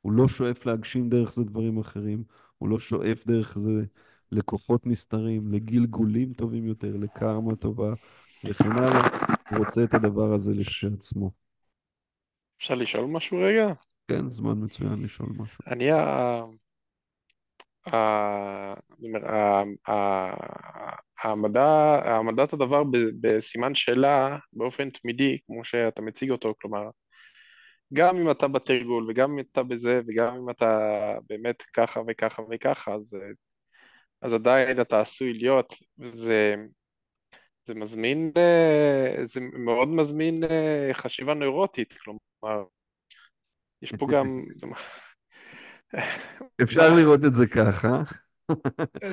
הוא לא שואף להגשים דרך זה דברים אחרים, הוא לא שואף דרך זה לכוחות נסתרים, לגלגולים טובים יותר, לקרמה טובה וכן הלאה. הוא רוצה את הדבר הזה לכשעצמו. אפשר לשאול משהו רגע? כן, זמן מצוין לשאול משהו. אני, ה- ה- אני אומר, ה- ה- העמדה, העמדת הדבר בסימן שאלה באופן תמידי, כמו שאתה מציג אותו, כלומר, גם אם אתה בתרגול וגם אם אתה בזה וגם אם אתה באמת ככה וככה וככה, אז, אז עדיין אתה עשוי להיות, זה, זה מזמין, אה, זה מאוד מזמין אה, חשיבה נוירוטית, כלומר, יש פה גם, זה- אפשר לראות את זה ככה.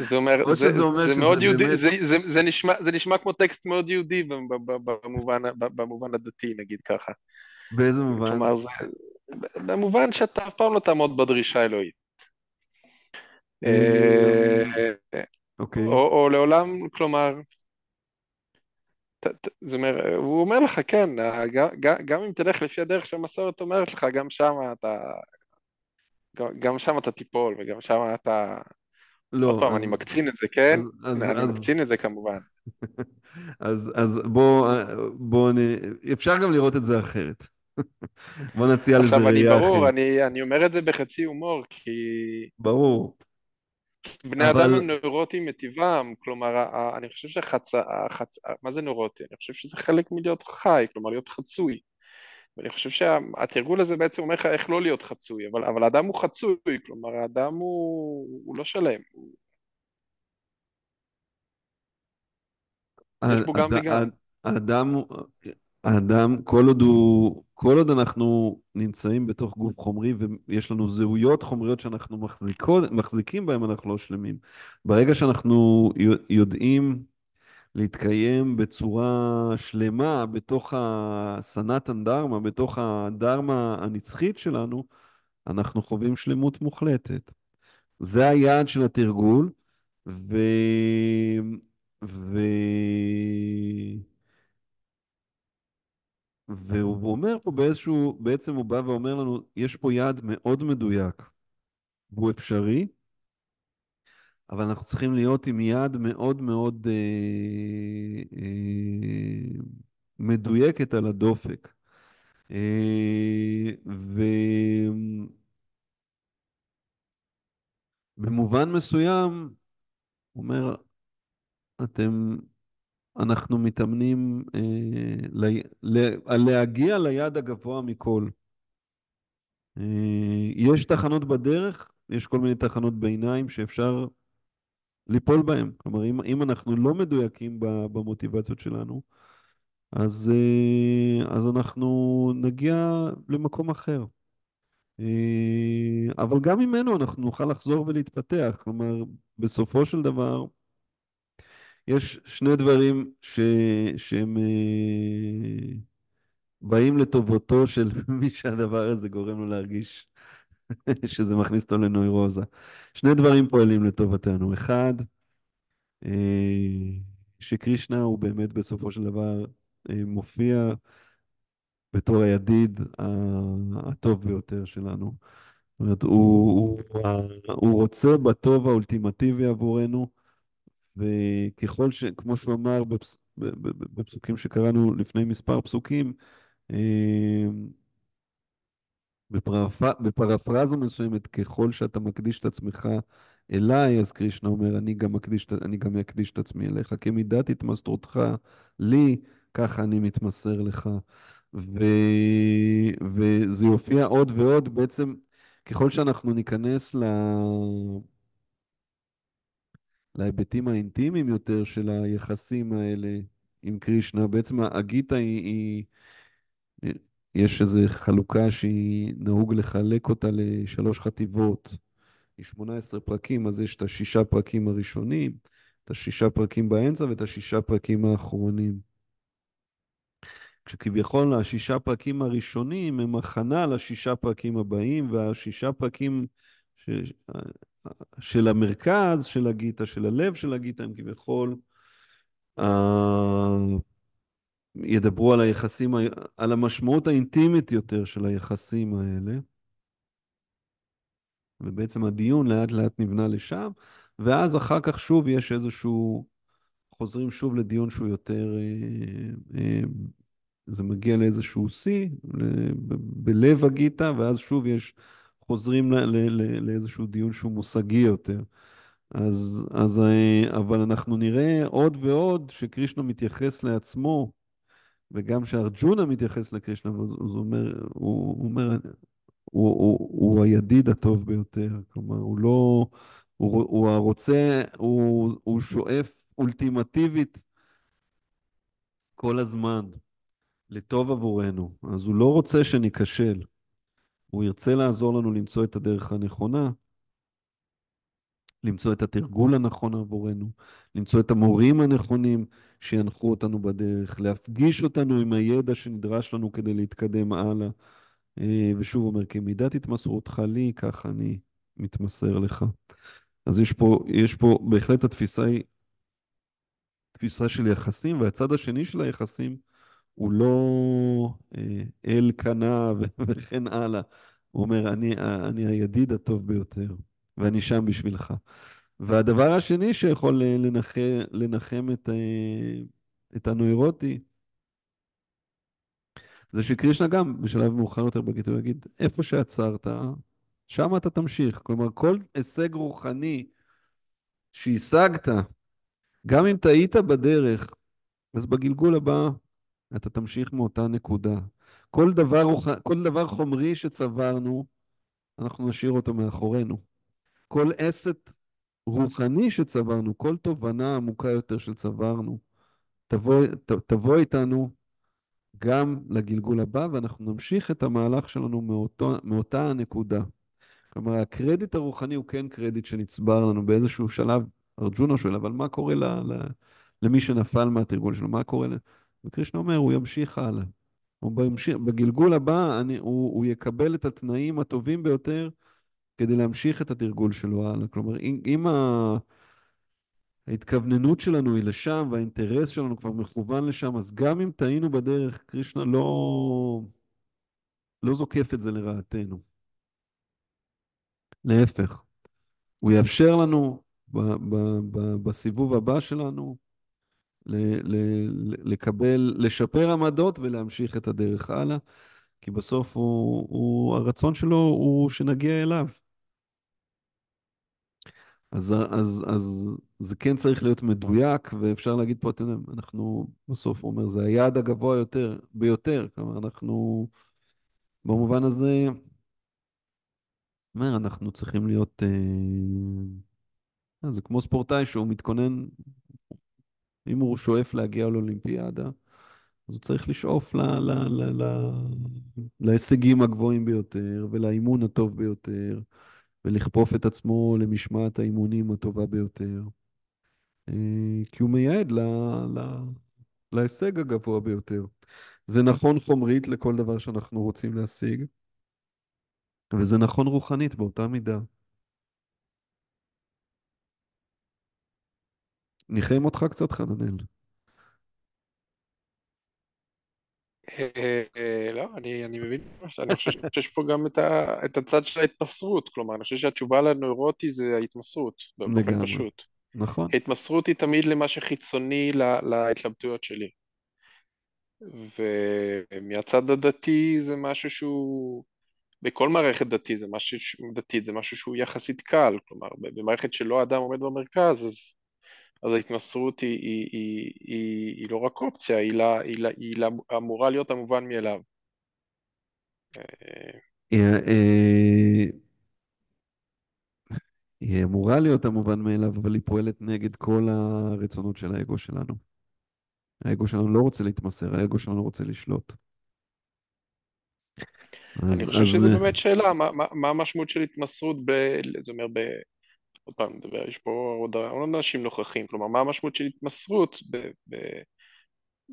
זה אומר, או זה, שזה אומר זה מאוד יהודי, באמת- זה, זה, זה, נשמע, זה נשמע כמו טקסט מאוד יהודי במובן, במובן הדתי, נגיד ככה. באיזה מובן? כלומר, זה, במובן שאתה אף פעם לא תעמוד בדרישה האלוהית. אה, אה, אוקיי. או, או לעולם, כלומר, ת, ת, זאת אומרת, הוא אומר לך, כן, גם, גם, אם תלך לפי הדרך שהמסורת אומרת לך, גם שם אתה, גם, גם שם אתה תיפול, וגם שם אתה, לא, עוד פעם, אני מקצין את זה, כן? אז- אני אז- מקצין את זה כמובן. *laughs* אז, אז בוא, בוא נ... אפשר גם לראות את זה אחרת. *laughs* בוא נציע לזה עכשיו, אני ראייה ברור, אחרת. אני, אני אומר את זה בחצי הומור, כי ברור. בני אבל- אדם הם נוירוטים מטבעם, כלומר, אני חושב שחצ... החצ... מה זה נוירוטי? אני חושב שזה חלק מלהיות חי, כלומר להיות חצוי. ואני חושב שהתרגול הזה בעצם אומר לך איך לא להיות חצוי, אבל, אבל האדם הוא חצוי, כלומר, האדם הוא, הוא לא שלם. הוא- יש בו גם וגם. האדם הוא... האדם, כל עוד הוא, כל עוד אנחנו נמצאים בתוך גוף חומרי ויש לנו זהויות חומריות שאנחנו מחזיקות, מחזיקים בהן, אנחנו לא שלמים. ברגע שאנחנו יודעים להתקיים בצורה שלמה בתוך הסנתן דרמה, בתוך הדרמה הנצחית שלנו, אנחנו חווים שלמות מוחלטת. זה היעד של התרגול, ו... ו... והוא אומר פה באיזשהו, בעצם הוא בא ואומר לנו, יש פה יעד מאוד מדויק, והוא אפשרי, אבל אנחנו צריכים להיות עם יד מאוד מאוד אה, אה, מדויקת על הדופק. אה, ובמובן מסוים, הוא אומר, אתם, אנחנו מתאמנים אה, לה, לה, להגיע ליעד הגבוה מכל. אה, יש תחנות בדרך, יש כל מיני תחנות ביניים שאפשר ליפול בהם. כלומר, אם, אם אנחנו לא מדויקים במוטיבציות שלנו, אז, אה, אז אנחנו נגיע למקום אחר. אה, אבל גם ממנו אנחנו נוכל לחזור ולהתפתח. כלומר, בסופו של דבר, יש שני דברים ש... שהם אה, באים לטובתו של *laughs* מי שהדבר הזה גורם לו להרגיש *laughs* שזה מכניס אותו לנוירוזה. שני דברים פועלים לטובתנו. אחד, אה, שקרישנה הוא באמת בסופו של דבר אה, מופיע בתור הידיד הטוב ביותר שלנו. זאת אומרת, הוא, הוא, הוא רוצה בטוב האולטימטיבי עבורנו, וככל ש... כמו שהוא אמר בפס, בפסוקים שקראנו לפני מספר פסוקים, אה, בפרפ... בפרפרזה מסוימת, ככל שאתה מקדיש את עצמך אליי, אז קרישנה אומר, אני גם, מקדיש, אני גם אקדיש את עצמי אליך. כמידת התמסרותך לי, ככה אני מתמסר לך. ו... וזה יופיע עוד ועוד, בעצם ככל שאנחנו ניכנס ל... להיבטים האינטימיים יותר של היחסים האלה עם קרישנה, בעצם הגיטה היא, היא, יש איזו חלוקה שהיא נהוג לחלק אותה לשלוש חטיבות, היא 18 פרקים, אז יש את השישה פרקים הראשונים, את השישה פרקים באמצע ואת השישה פרקים האחרונים. כשכביכול השישה פרקים הראשונים הם הכנה לשישה פרקים הבאים, והשישה פרקים ש... של המרכז של הגיטה, של הלב של הגיטה, הם כביכול uh, ידברו על היחסים, על המשמעות האינטימית יותר של היחסים האלה. ובעצם הדיון לאט לאט נבנה לשם, ואז אחר כך שוב יש איזשהו, חוזרים שוב לדיון שהוא יותר, אה, אה, זה מגיע לאיזשהו שיא, בלב הגיטה, ואז שוב יש, חוזרים לאיזשהו דיון שהוא מושגי יותר. אז, אז, אה, אבל אנחנו נראה עוד ועוד שקרישנה מתייחס לעצמו, וגם שארג'ונה מתייחס לקרישנה, הוא אומר, הוא, הוא אומר, הוא, הוא, הוא הידיד הטוב ביותר. כלומר, הוא לא... הוא, הוא הרוצה, הוא, הוא שואף אולטימטיבית כל הזמן לטוב עבורנו. אז הוא לא רוצה שניכשל. הוא ירצה לעזור לנו למצוא את הדרך הנכונה, למצוא את התרגול הנכון עבורנו, למצוא את המורים הנכונים שינחו אותנו בדרך, להפגיש אותנו עם הידע שנדרש לנו כדי להתקדם הלאה. אה, ושוב אומר, כמידת התמסרותך לי, כך אני מתמסר לך. אז יש פה, יש פה, בהחלט התפיסה היא תפיסה של יחסים, והצד השני של היחסים הוא לא אה, אל קנה *laughs* וכן הלאה. הוא אומר, אני, אני הידיד הטוב ביותר, ואני שם בשבילך. והדבר השני שיכול אה, לנח, לנחם את, את הנוירוטי, זה שקרישנה גם בשלב מאוחר יותר בגיטו יגיד, איפה שעצרת, שם אתה תמשיך. כלומר, כל הישג רוחני שהשגת, גם אם טעית בדרך, אז בגלגול הבא אתה תמשיך מאותה נקודה. כל דבר. כל דבר חומרי שצברנו, אנחנו נשאיר אותו מאחורינו. כל אסת רוחני שצברנו, כל תובנה עמוקה יותר שצברנו, תבוא, ת, תבוא איתנו גם לגלגול הבא, ואנחנו נמשיך את המהלך שלנו מאותו, מאותה הנקודה. כלומר, הקרדיט הרוחני הוא כן קרדיט שנצבר לנו באיזשהו שלב. ארג'ונה שואל, אבל מה קורה ל, ל, למי שנפל מהתרגול שלו? מה קורה? וקרישנה אומר, הוא ימשיך הלאה. הוא בימשיך, בגלגול הבא אני, הוא, הוא יקבל את התנאים הטובים ביותר כדי להמשיך את התרגול שלו הלאה. כלומר, אם, אם. ההתכווננות שלנו היא לשם והאינטרס שלנו כבר מכוון לשם, אז גם אם טעינו בדרך, קרישנה לא, לא זוקף את זה לרעתנו. להפך, הוא יאפשר לנו ב, ב, ב, בסיבוב הבא שלנו ל, ל, לקבל, לשפר עמדות ולהמשיך את הדרך הלאה, כי בסוף הוא, הוא, הרצון שלו הוא שנגיע אליו. אז, אז, אז זה כן צריך להיות מדויק, ואפשר להגיד פה, אתם יודעים, אנחנו, בסוף הוא אומר, זה היעד הגבוה יותר, ביותר, כלומר, אנחנו, במובן הזה, אומר, אנחנו צריכים להיות, אה, זה כמו ספורטאי שהוא מתכונן, אם הוא שואף להגיע לאולימפיאדה, אז הוא צריך לשאוף ל, ל, ל, ל, להישגים הגבוהים ביותר ולאימון הטוב ביותר. ולכפוף את עצמו למשמעת האימונים הטובה ביותר. אה, כי הוא מייעד ל, ל, להישג הגבוה ביותר. זה נכון חומרית לכל דבר שאנחנו רוצים להשיג, וזה נכון רוחנית באותה מידה. ניחם אותך קצת, חננאל. אה, לא, אני, מבין, אני חושב שיש פה גם את, הצד של ההתמסרות, כלומר, אני חושב שהתשובה לנוירוטי זה ההתמסרות, באופן. פשוט. נכון. ההתמסרות היא תמיד למה שחיצוני לה, להתלבטויות שלי. ומהצד הדתי זה משהו שהוא, בכל מערכת דתית זה משהו, דתית זה משהו שהוא יחסית קל, כלומר, במערכת שלא האדם עומד במרכז, אז אז ההתמסרות היא, היא, היא, היא, היא לא רק אופציה, היא, לה, היא, לה, היא לה, אמורה להיות המובן מאליו. היא, אה, היא אמורה להיות המובן מאליו, אבל היא פועלת נגד כל הרצונות של האגו שלנו. האגו שלנו לא רוצה להתמסר, האגו שלנו רוצה לשלוט. אני חושב שזו באמת שאלה, מה, מה, מה המשמעות של התמסרות, ב, זאת אומרת, עוד פעם נדבר, יש פה עוד אנשים נוכחים, כלומר מה המשמעות של התמסרות ב, ב,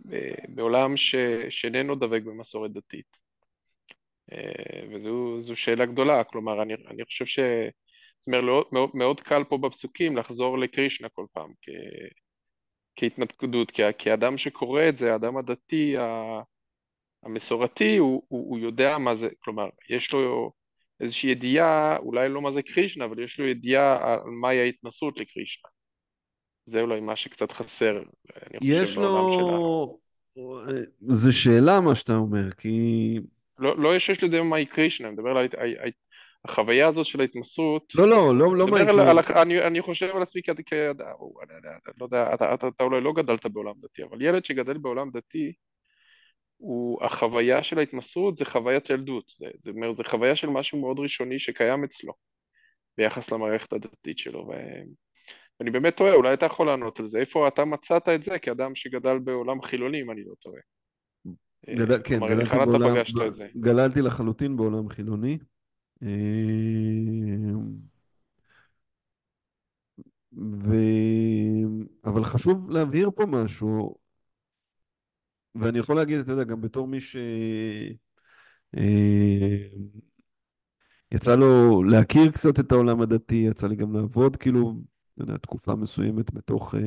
ב, בעולם ש, שאיננו דבק במסורת דתית. אה, וזו שאלה גדולה, כלומר אני, אני חושב ש... זאת אומרת, מאוד, מאוד קל פה בפסוקים לחזור לקרישנה כל פעם כ, כהתנגדות, כי, כי האדם שקורא את זה, האדם הדתי המסורתי, הוא, הוא, הוא יודע מה זה, כלומר, יש לו איזושהי ידיעה, אולי לא מה זה קרישנה, אבל יש לו ידיעה על מהי ההתנסות לקרישנה. זה אולי מה שקצת חסר, אני חושב, יש לו... זה שאלה מה שאתה אומר, כי... לא, לא יש לי יודע מהי קרישנה, אני מדבר על החוויה הזאת של ההתמסרות. לא, לא, לא, לא מהי קרישנה. אני, אני חושב על עצמי כאדם, לא יודע, אתה, אתה, אתה אולי לא גדלת בעולם דתי, אבל ילד שגדל בעולם דתי, הוא, החוויה של ההתמסרות זה חוויית ילדות, זה, זה, אומר, זה חוויה של משהו מאוד ראשוני שקיים אצלו ביחס למערכת הדתית שלו. ו... ואני באמת טועה, אולי אתה יכול לענות על זה, איפה אתה מצאת את זה כאדם שגדל בעולם חילוני, אם אני לא טועה. גדל, אה, כן, גדלתי בעולם, גדלתי לחלוטין בעולם חילוני. אה, ו... אבל חשוב להבהיר פה משהו, ואני יכול להגיד, אתה יודע, גם בתור מי ש... אה, יצא לו להכיר קצת את העולם הדתי, יצא לי גם לעבוד, כאילו, אתה יודע, תקופה מסוימת בתוך אה,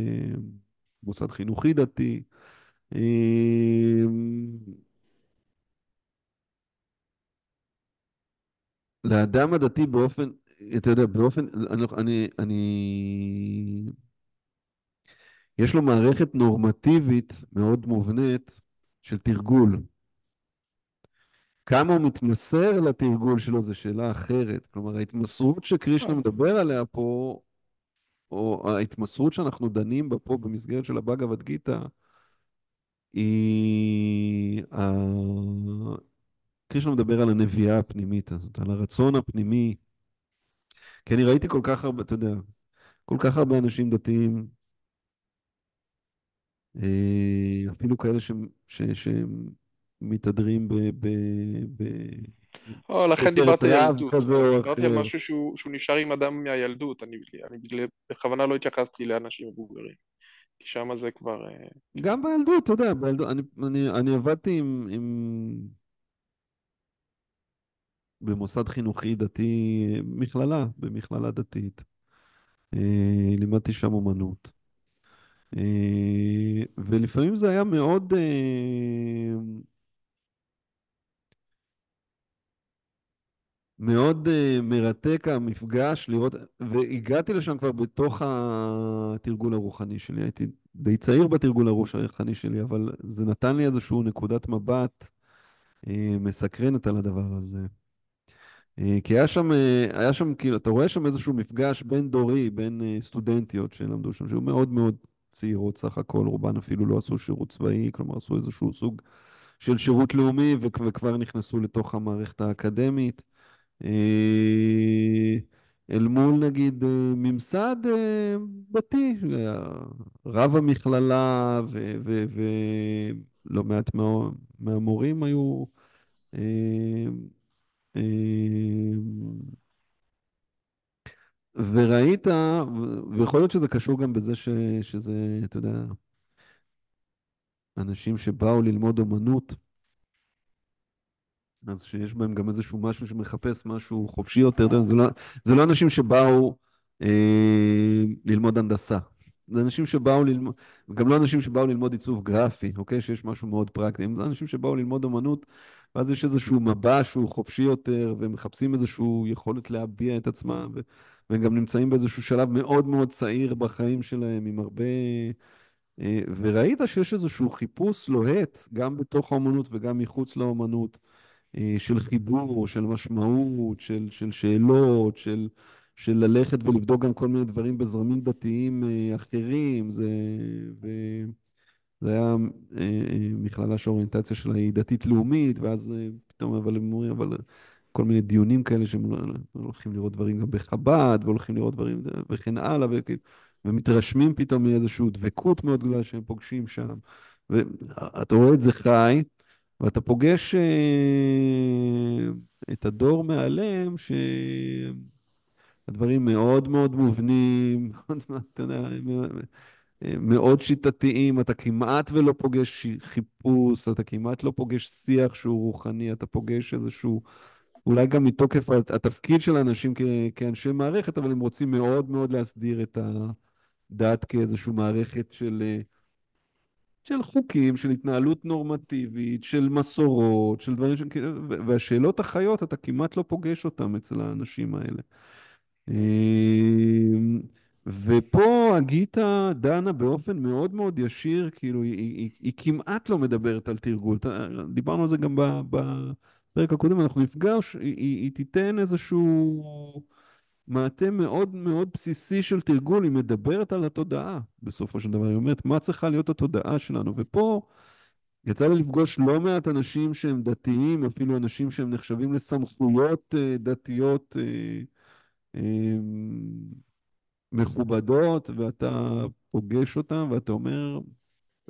מוסד חינוכי דתי. אה, לאדם הדתי באופן, אתה יודע, באופן, אני, אני, אני יש לו מערכת נורמטיבית מאוד מובנית של תרגול. כמה הוא מתמסר לתרגול שלו זו שאלה אחרת. כלומר, ההתמסרות שקרישנה מדבר עליה פה, או ההתמסרות שאנחנו דנים בה פה במסגרת של הבאגavad גיתא, היא... קרישנה מדבר על הנביאה הפנימית הזאת, על הרצון הפנימי. כי אני ראיתי כל כך הרבה, אתה יודע, כל כך הרבה אנשים דתיים אפילו כאלה שהם, ש, שהם מתהדרים ב... ב, ב או, לכן דיברתי על ילדות. דיברתי על. משהו שהוא שהוא נשאר עם אדם מהילדות. אני אני בכוונה לא התייחסתי לאנשים מבוגרים. כי שם זה כבר... אה, גם בילדות, אתה יודע, בילדות, אני, אני, אני עבדתי עם, עם... במוסד חינוכי דתי, מכללה, במכללה דתית. אה, לימדתי שם אומנות. אה, ולפעמים זה היה מאוד... אה, מאוד uh, מרתק המפגש, לראות, והגעתי לשם כבר בתוך התרגול הרוחני שלי, הייתי די צעיר בתרגול הרוחני שלי, אבל זה נתן לי איזושהי נקודת מבט uh, מסקרנת על הדבר הזה. Uh, כי היה שם, uh, היה שם, כאילו, אתה רואה שם איזשהו מפגש בין דורי, בין uh, סטודנטיות שלמדו שם, שהיו מאוד מאוד צעירות סך הכל, רובן אפילו לא עשו שירות צבאי, כלומר עשו איזשהו סוג של שירות לאומי וכבר נכנסו לתוך המערכת האקדמית. אה, אל מול נגיד אה, ממסד אה, דתי, רב המכללה ולא מעט מה, מהמורים היו וראית, ויכול להיות שזה קשור גם בזה ש, שזה, אתה יודע, אנשים שבאו ללמוד אומנות, אז שיש בהם גם איזשהו משהו שמחפש משהו חופשי יותר, זה לא, זה לא אנשים שבאו אה, ללמוד הנדסה. זה אנשים שבאו ללמוד, גם לא אנשים שבאו ללמוד עיצוב גרפי, אוקיי? שיש משהו מאוד פרקטי. זה אנשים שבאו ללמוד אמנות, ואז יש איזשהו מבע שהוא חופשי יותר, והם מחפשים איזושהי יכולת להביע את עצמם, ו- והם גם נמצאים באיזשהו שלב מאוד מאוד צעיר בחיים שלהם, עם הרבה... אה, וראית שיש איזשהו חיפוש לוהט, גם בתוך האמנות וגם מחוץ לאמנות. אה, של חיבור, של משמעות, של, של שאלות, של, של ללכת ולבדוק גם כל מיני דברים בזרמים דתיים אה, אחרים. זה, ו, זה היה אה, מכללה שהאוריינטציה שלה היא דתית-לאומית, ואז פתאום, אבל הם אומרים, אבל כל מיני דיונים כאלה שהם לא, לא, הולכים לראות דברים גם בחב"ד, והולכים לראות דברים וכן הלאה, וכאילו, ומתרשמים פתאום מאיזושהי דבקות מאוד גדולה שהם פוגשים שם. ואתה רואה את זה חי. ואתה פוגש אה, את הדור מעליהם, שהדברים מאוד מאוד מובנים, *laughs* אתה יודע, מאוד שיטתיים, אתה כמעט ולא פוגש חיפוש, אתה כמעט לא פוגש שיח שהוא רוחני, אתה פוגש איזשהו, אולי גם מתוקף התפקיד של האנשים כאנשי מערכת, אבל הם רוצים מאוד מאוד להסדיר את הדת כאיזושהי מערכת של... של חוקים, של התנהלות נורמטיבית, של מסורות, של דברים ש... והשאלות החיות, אתה כמעט לא פוגש אותן אצל האנשים האלה. אמ, ופה הגיטה דנה באופן מאוד מאוד ישיר, כאילו היא, היא, היא, כמעט לא מדברת על תרגול. דיברנו על זה גם בפרק הקודם, אנחנו נפגש, היא, היא, תיתן איזשהו... מעטה מאוד מאוד בסיסי של תרגול, היא מדברת על התודעה בסופו של דבר, היא אומרת מה צריכה להיות התודעה שלנו, ופה יצא לי לפגוש לא מעט אנשים שהם דתיים, אפילו אנשים שהם נחשבים לסמכויות uh, דתיות uh, מכובדות, ואתה פוגש אותם ואתה אומר,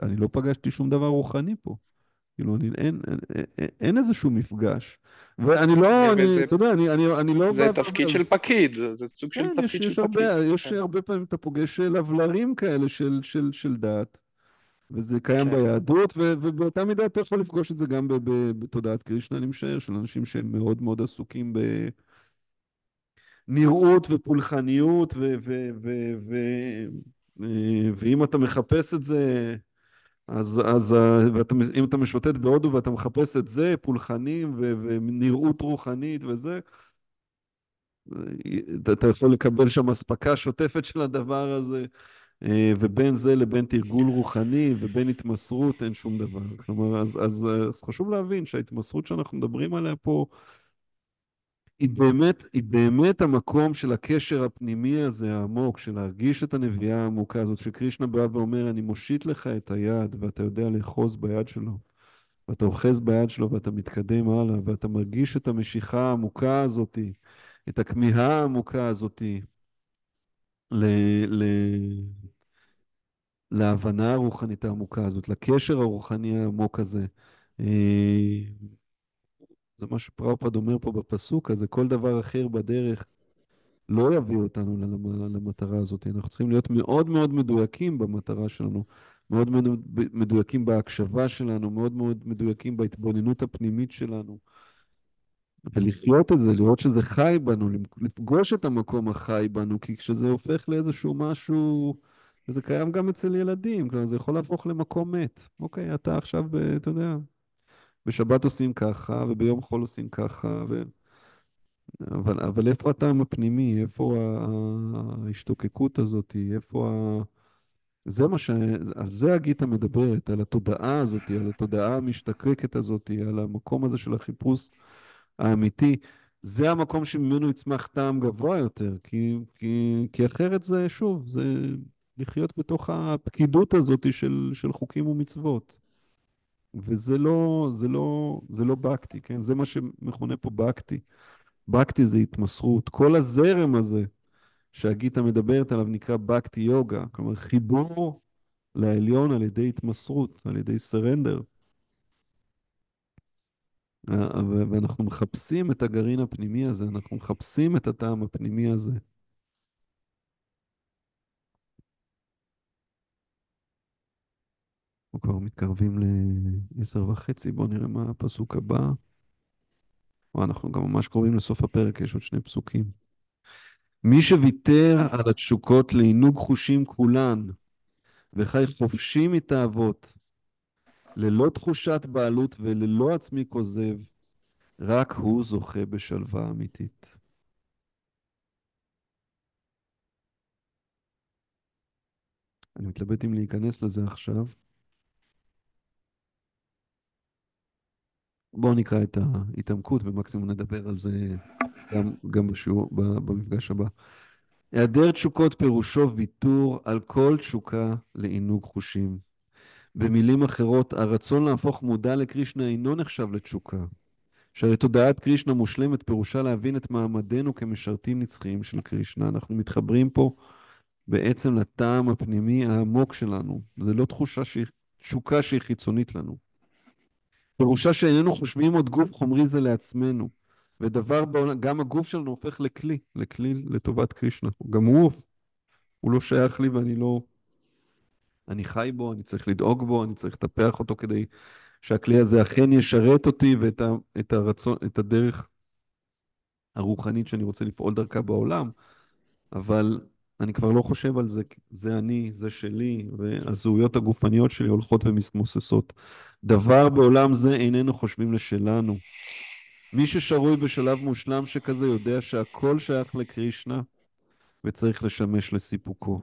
אני לא פגשתי שום דבר רוחני פה. כאילו, אני, אין, אין, אין, אין איזשהו מפגש. ואני לא, אני, זה, אתה יודע, אני, אני, אני לא... זה תפקיד של פקיד, זה, סוג כן, של יש, תפקיד יש של הרבה, פקיד. יש כן. הרבה פעמים אתה פוגש לבלרים כאלה של, של, של דת, וזה קיים כן. ביהדות, ו, ובאותה מידה אתה יכול לפגוש את זה גם ב, ב, בתודעת קרישנה, אני משער, של אנשים שהם מאוד מאוד עסוקים בנראות ופולחניות, ו, ו, ו, ו, אה, ואם אתה מחפש את זה... אז, אז ואתה, אם אתה משוטט בהודו ואתה מחפש את זה, פולחנים ו, ונראות רוחנית וזה, אתה, אתה יכול לקבל שם אספקה שוטפת של הדבר הזה, אה, ובין זה לבין תרגול רוחני ובין התמסרות אין שום דבר. כלומר, אז, אז, אז חשוב להבין שההתמסרות שאנחנו מדברים עליה פה, היא באמת, היא באמת המקום של הקשר הפנימי הזה, העמוק, של להרגיש את הנביאה העמוקה הזאת, שקרישנה בא ואומר, אני מושיט לך את היד, ואתה יודע לאחוז ביד שלו, ואתה אוחז ביד שלו, ואתה מתקדם הלאה, ואתה מרגיש את המשיכה העמוקה הזאת, את הכמיהה העמוקה הזאת, ל... ל... להבנה הרוחנית העמוקה הזאת, לקשר הרוחני העמוק הזה. זה מה שפראופד אומר פה בפסוק הזה, כל דבר אחר בדרך לא יביא אותנו למ- למטרה הזאת. אנחנו צריכים להיות מאוד מאוד מדויקים במטרה שלנו, מאוד מדויקים בהקשבה שלנו, מאוד מאוד מדויקים בהתבוננות הפנימית שלנו. ולחיות את זה, לראות שזה חי בנו, לפגוש את המקום החי בנו, כי כשזה הופך לאיזשהו משהו, וזה קיים גם אצל ילדים, כלומר זה יכול להפוך למקום מת. אוקיי, אתה עכשיו, אתה יודע, בשבת עושים ככה, וביום חול עושים ככה, ו... אבל, אבל איפה הטעם הפנימי? איפה ההשתוקקות הזאת? איפה ה... זה מה ש... על זה הגיטה מדברת, על התודעה הזאת, על התודעה המשתקקת הזאת, על המקום הזה של החיפוש האמיתי. זה המקום שממנו יצמח טעם גבוה יותר, כי, כי, כי אחרת זה, שוב, זה לחיות בתוך הפקידות הזאת של, של חוקים ומצוות. וזה לא, זה לא, זה לא בקטי, כן? זה מה שמכונה פה בקטי. בקטי זה התמסרות. כל הזרם הזה שהגיטה מדברת עליו נקרא בקטי יוגה, כלומר חיבור לעליון על ידי התמסרות, על ידי סרנדר. ואנחנו מחפשים את הגרעין הפנימי הזה, אנחנו מחפשים את הטעם הפנימי הזה. אנחנו כבר מתקרבים לעשר וחצי, בואו נראה מה הפסוק הבא. או אנחנו גם ממש קרובים לסוף הפרק, יש עוד שני פסוקים. מי שוויתר על התשוקות לעינוג חושים כולן, וחי חופשי מתאוות, ללא תחושת בעלות וללא עצמי כוזב, רק הוא זוכה בשלווה אמיתית. אני מתלבט אם להיכנס לזה עכשיו. בואו נקרא את ההתעמקות ומקסימום נדבר על זה גם, גם בשיעור, במפגש הבא. היעדר תשוקות פירושו ויתור על כל תשוקה לעינוג חושים. במילים אחרות, הרצון להפוך מודע לקרישנה אינו נחשב לתשוקה. שהרי תודעת קרישנה מושלמת פירושה להבין את מעמדנו כמשרתים נצחיים של קרישנה. אנחנו מתחברים פה בעצם לטעם הפנימי העמוק שלנו. זה לא תחושה שהיא, תשוקה שהיא חיצונית לנו. פירושה שאיננו חושבים עוד גוף חומרי זה לעצמנו. ודבר בעולם, גם הגוף שלנו הופך לכלי, לכלי לטובת קרישנה. גם הוא, הוא לא שייך לי ואני לא... אני חי בו, אני צריך לדאוג בו, אני צריך לטפח אותו כדי שהכלי הזה אכן ישרת אותי ואת ה, את הרצון, את הדרך הרוחנית שאני רוצה לפעול דרכה בעולם, אבל אני כבר לא חושב על זה, זה אני, זה שלי, והזהויות הגופניות שלי הולכות ומסמוססות. דבר בעולם זה איננו חושבים לשלנו. מי ששרוי בשלב מושלם שכזה יודע שהכל שייך לקרישנה וצריך לשמש לסיפוקו.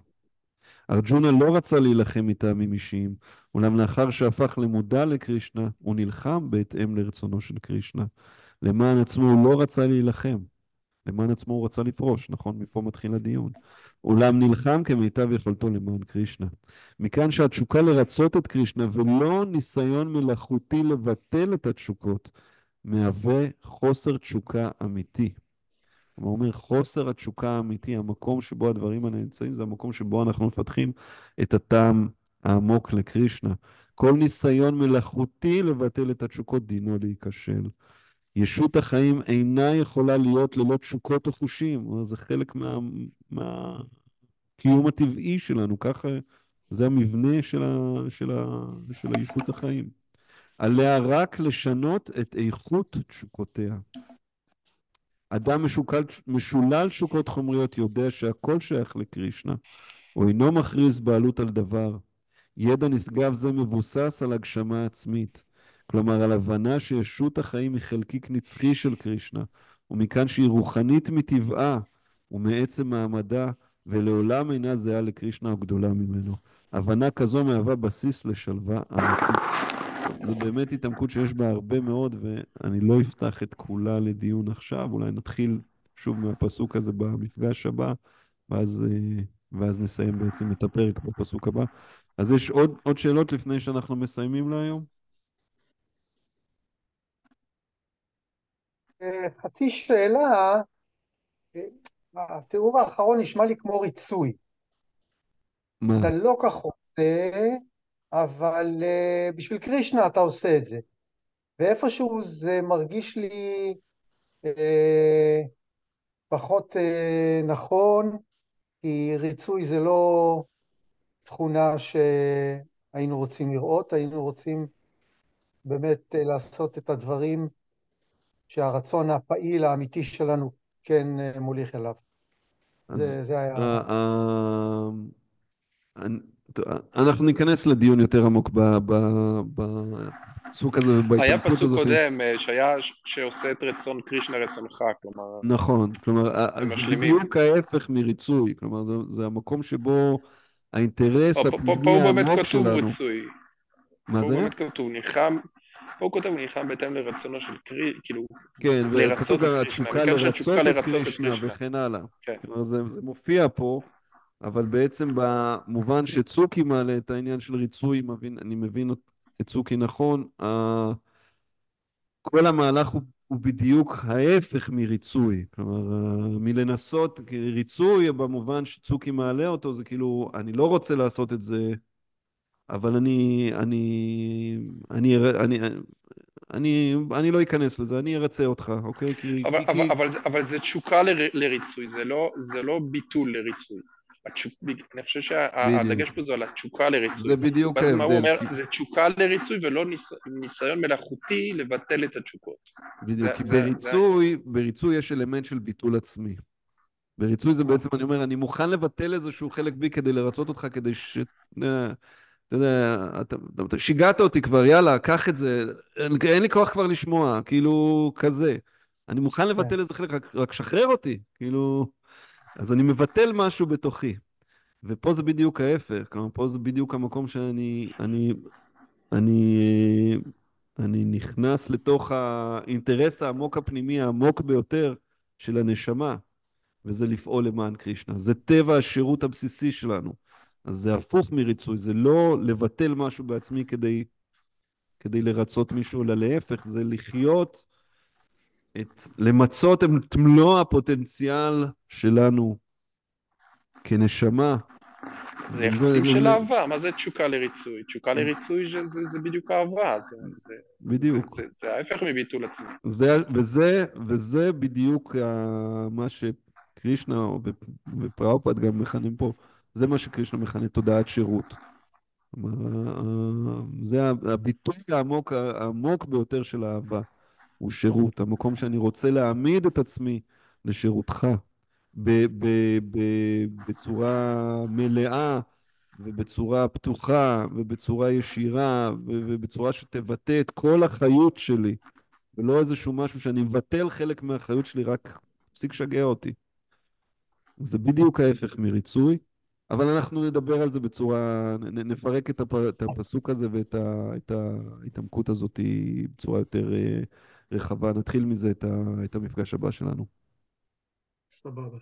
ארג'ונה לא רצה להילחם מטעמים אישיים, אולם לאחר שהפך למודע לקרישנה, הוא נלחם בהתאם לרצונו של קרישנה. למען עצמו הוא לא רצה להילחם, למען עצמו הוא רצה לפרוש, נכון? מפה מתחיל הדיון. אולם נלחם כמיטב יכולתו למען קרישנה. מכאן שהתשוקה לרצות את קרישנה ולא ניסיון מלאכותי לבטל את התשוקות, מהווה חוסר תשוקה אמיתי. הוא אומר, חוסר התשוקה האמיתי, המקום שבו הדברים האלה נמצאים, זה המקום שבו אנחנו מפתחים את הטעם העמוק לקרישנה. כל ניסיון מלאכותי לבטל את התשוקות דינו להיכשל. ישות החיים אינה יכולה להיות ללא תשוקות או חושים, זה חלק מה, מהקיום הטבעי שלנו, ככה זה המבנה של, ה, של, ה, של הישות החיים. עליה רק לשנות את איכות תשוקותיה. אדם משוקל, משולל תשוקות חומריות יודע שהכל שייך לקרישנה, הוא אינו מכריז בעלות על דבר. ידע נשגב זה מבוסס על הגשמה עצמית, כלומר על הבנה שישות החיים היא חלקיק נצחי של קרישנה, ומכאן שהיא רוחנית מטבעה ומעצם מעמדה, ולעולם אינה זהה לקרישנה או גדולה ממנו. הבנה כזו מהווה בסיס לשלווה אמיתית. זו באמת התעמקות שיש בה הרבה מאוד, ואני לא אפתח את כולה לדיון עכשיו, אולי נתחיל שוב מהפסוק הזה במפגש הבא, ואז, אה, ואז נסיים בעצם את הפרק בפסוק הבא. אז יש עוד, עוד שאלות לפני שאנחנו מסיימים להיום? חצי שאלה, אה, התיאור האחרון נשמע לי כמו ריצוי. מה? אתה לא כך רוצה, אבל uh, בשביל קרישנה אתה עושה את זה. ואיפשהו זה מרגיש לי אה, פחות אה, נכון, כי ריצוי זה לא תכונה שהיינו רוצים לראות, היינו רוצים באמת אה, לעשות את הדברים שהרצון הפעיל האמיתי שלנו כן אה, מוליך אליו. אז זה, זה היה... אה, אה, אנחנו ניכנס לדיון יותר עמוק ב- ב- בפסוק הזה היה ובהתעמקות פסוק הזאת. קודם שהיה שעושה את רצון קרישנה רצונך, כלומר, נכון, כלומר, זה. בדיוק ההפך מריצוי, כלומר, זה, זה המקום שבו האינטרס פה- פה- פה הפנימי הוא באמת העמוק כתוב שלנו, רצוי. מה פה הוא זה? באמת כתוב ניחם, פה הוא כותב ניחם בהתאם לרצונו של קרי, כאילו, כן, וכתוב גם התשוקה לרצות את קרישנה. וכן הלאה. כן. כלומר, זה, זה מופיע פה, אבל בעצם במובן שצוקי מעלה את העניין של ריצוי, מבין, אני מבין את צוקי נכון, ה- כל המהלך הוא, הוא בדיוק ההפך מריצוי. כלומר, מלנסות, כי ריצוי במובן שצוקי מעלה אותו, זה כאילו, אני לא רוצה לעשות את זה, אבל אני, אני, אני, אני, אני, אני, לא אכנס לזה, אני ארצה אותך, אוקיי? כי, אבל, כי, אבל, אבל, זה- אבל זה תשוקה ל, לריצוי, זה לא, זה לא ביטול לריצוי. התשוק, אני חושב שהדגש פה זה על התשוקה לריצוי. זה בדיוק ואז מה הוא ההבדל, אומר? כי- זה תשוקה לריצוי ולא ניס, ניסיון מלאכותי לבטל את התשוקות. בדיוק, זה- כי זה- בריצוי, בריצוי יש אלמנט של ביטול עצמי. בריצוי זה בעצם, אני אומר, אני מוכן לבטל איזשהו חלק בי כדי לרצות אותך, כדי ש... אתה יודע, אתה, אתה שיגעת אותי כבר, יאללה, קח את זה, אין, אין לי כוח כבר לשמוע, כאילו, כזה. אני מוכן לבטל איזה חלק, רק, רק שחרר אותי, כאילו... אז אני מבטל משהו בתוכי. ופה זה בדיוק ההפך, כלומר, פה זה בדיוק המקום שאני... אני, אני, אני נכנס לתוך האינטרס העמוק הפנימי, העמוק ביותר של הנשמה, וזה לפעול למען קרישנה. זה טבע השירות הבסיסי שלנו. אז זה הפוך מריצוי, זה לא לבטל משהו בעצמי כדי, כדי לרצות מישהו, אלא להפך, זה לחיות, את, למצות את מלוא הפוטנציאל שלנו כנשמה. זה יחסים של אהבה, מה זה תשוקה לריצוי? תשוקה לריצוי זה, זה, זה בדיוק אהבה, זה, זה, בדיוק. זה, זה ההפך מביטול עצמי. זה, וזה, וזה בדיוק ה- מה שקרישנה ופראופד גם מכנים פה, זה מה שקרישנה מכנה תודעת שירות. זה הביטוי העמוק, העמוק ביותר של האהבה, הוא שירות, המקום שאני רוצה להעמיד את עצמי לשירותך ב- ב- ב- בצורה מלאה ובצורה פתוחה ובצורה ישירה ובצורה שתבטא את כל החיות שלי. ולא איזשהו משהו שאני מבטל חלק מהאחריות שלי, רק תפסיק לשגע אותי. זה בדיוק ההפך מריצוי, אבל אנחנו נדבר על זה בצורה, נ- נפרק את, הפ, את הפסוק הזה ואת ה, את ההתעמקות הזאת בצורה יותר אה, רחבה. נתחיל מזה את, ה, את המפגש הבא שלנו, סבבה.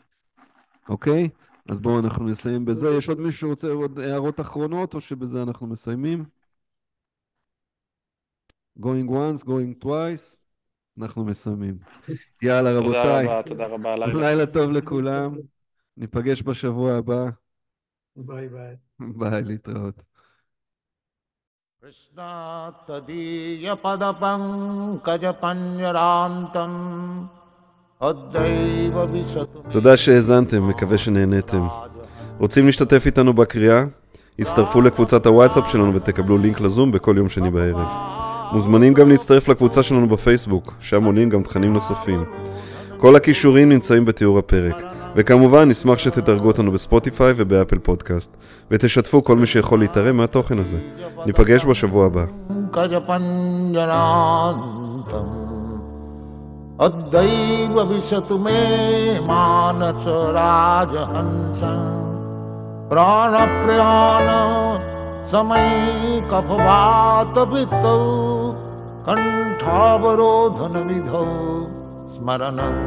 אוקיי? אז בואו אנחנו נסיים בזה. יש עוד מישהו שרוצה עוד הערות אחרונות, או שבזה אנחנו מסיימים? going once, going twice, אנחנו מסיימים. יאללה, תודה רבותיי. רבה, תודה רבה. לילה טוב לכולם, ניפגש בשבוע הבא, ביי ביי. ביי, להתראות. कृष्णा तदीयपदपङ्कजपञ्जरान्तम् अद्यैव विशतु मे תודה שהאזנתם, מקווה שנהניתם. רוצים להשתתף איתנו בקריאה? הצטרפו לקבוצת הוואטסאפ שלנו ותקבלו לינק לזום בכל יום שני בערב. מוזמנים גם להצטרף לקבוצה שלנו בפייסבוק, שם עולים גם תכנים נוספים. כל הכישורים נמצאים בתיאור הפרק. וכמובן, נשמח שתדרגו אותנו בספוטיפיי ובאפל פודקאסט, ותשתפו כל מי שיכול להתערם מהתוכן הזה. ניפגש בשבוע הבא. पङ्कजपञ्जरान्तम् अद्यैव विशतु मे मानस राजहंस प्राणप्रयाण समैकफवातभित्तौ कण्ठावरोधनविधौ स्मरणं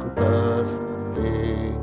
कृतस्ते te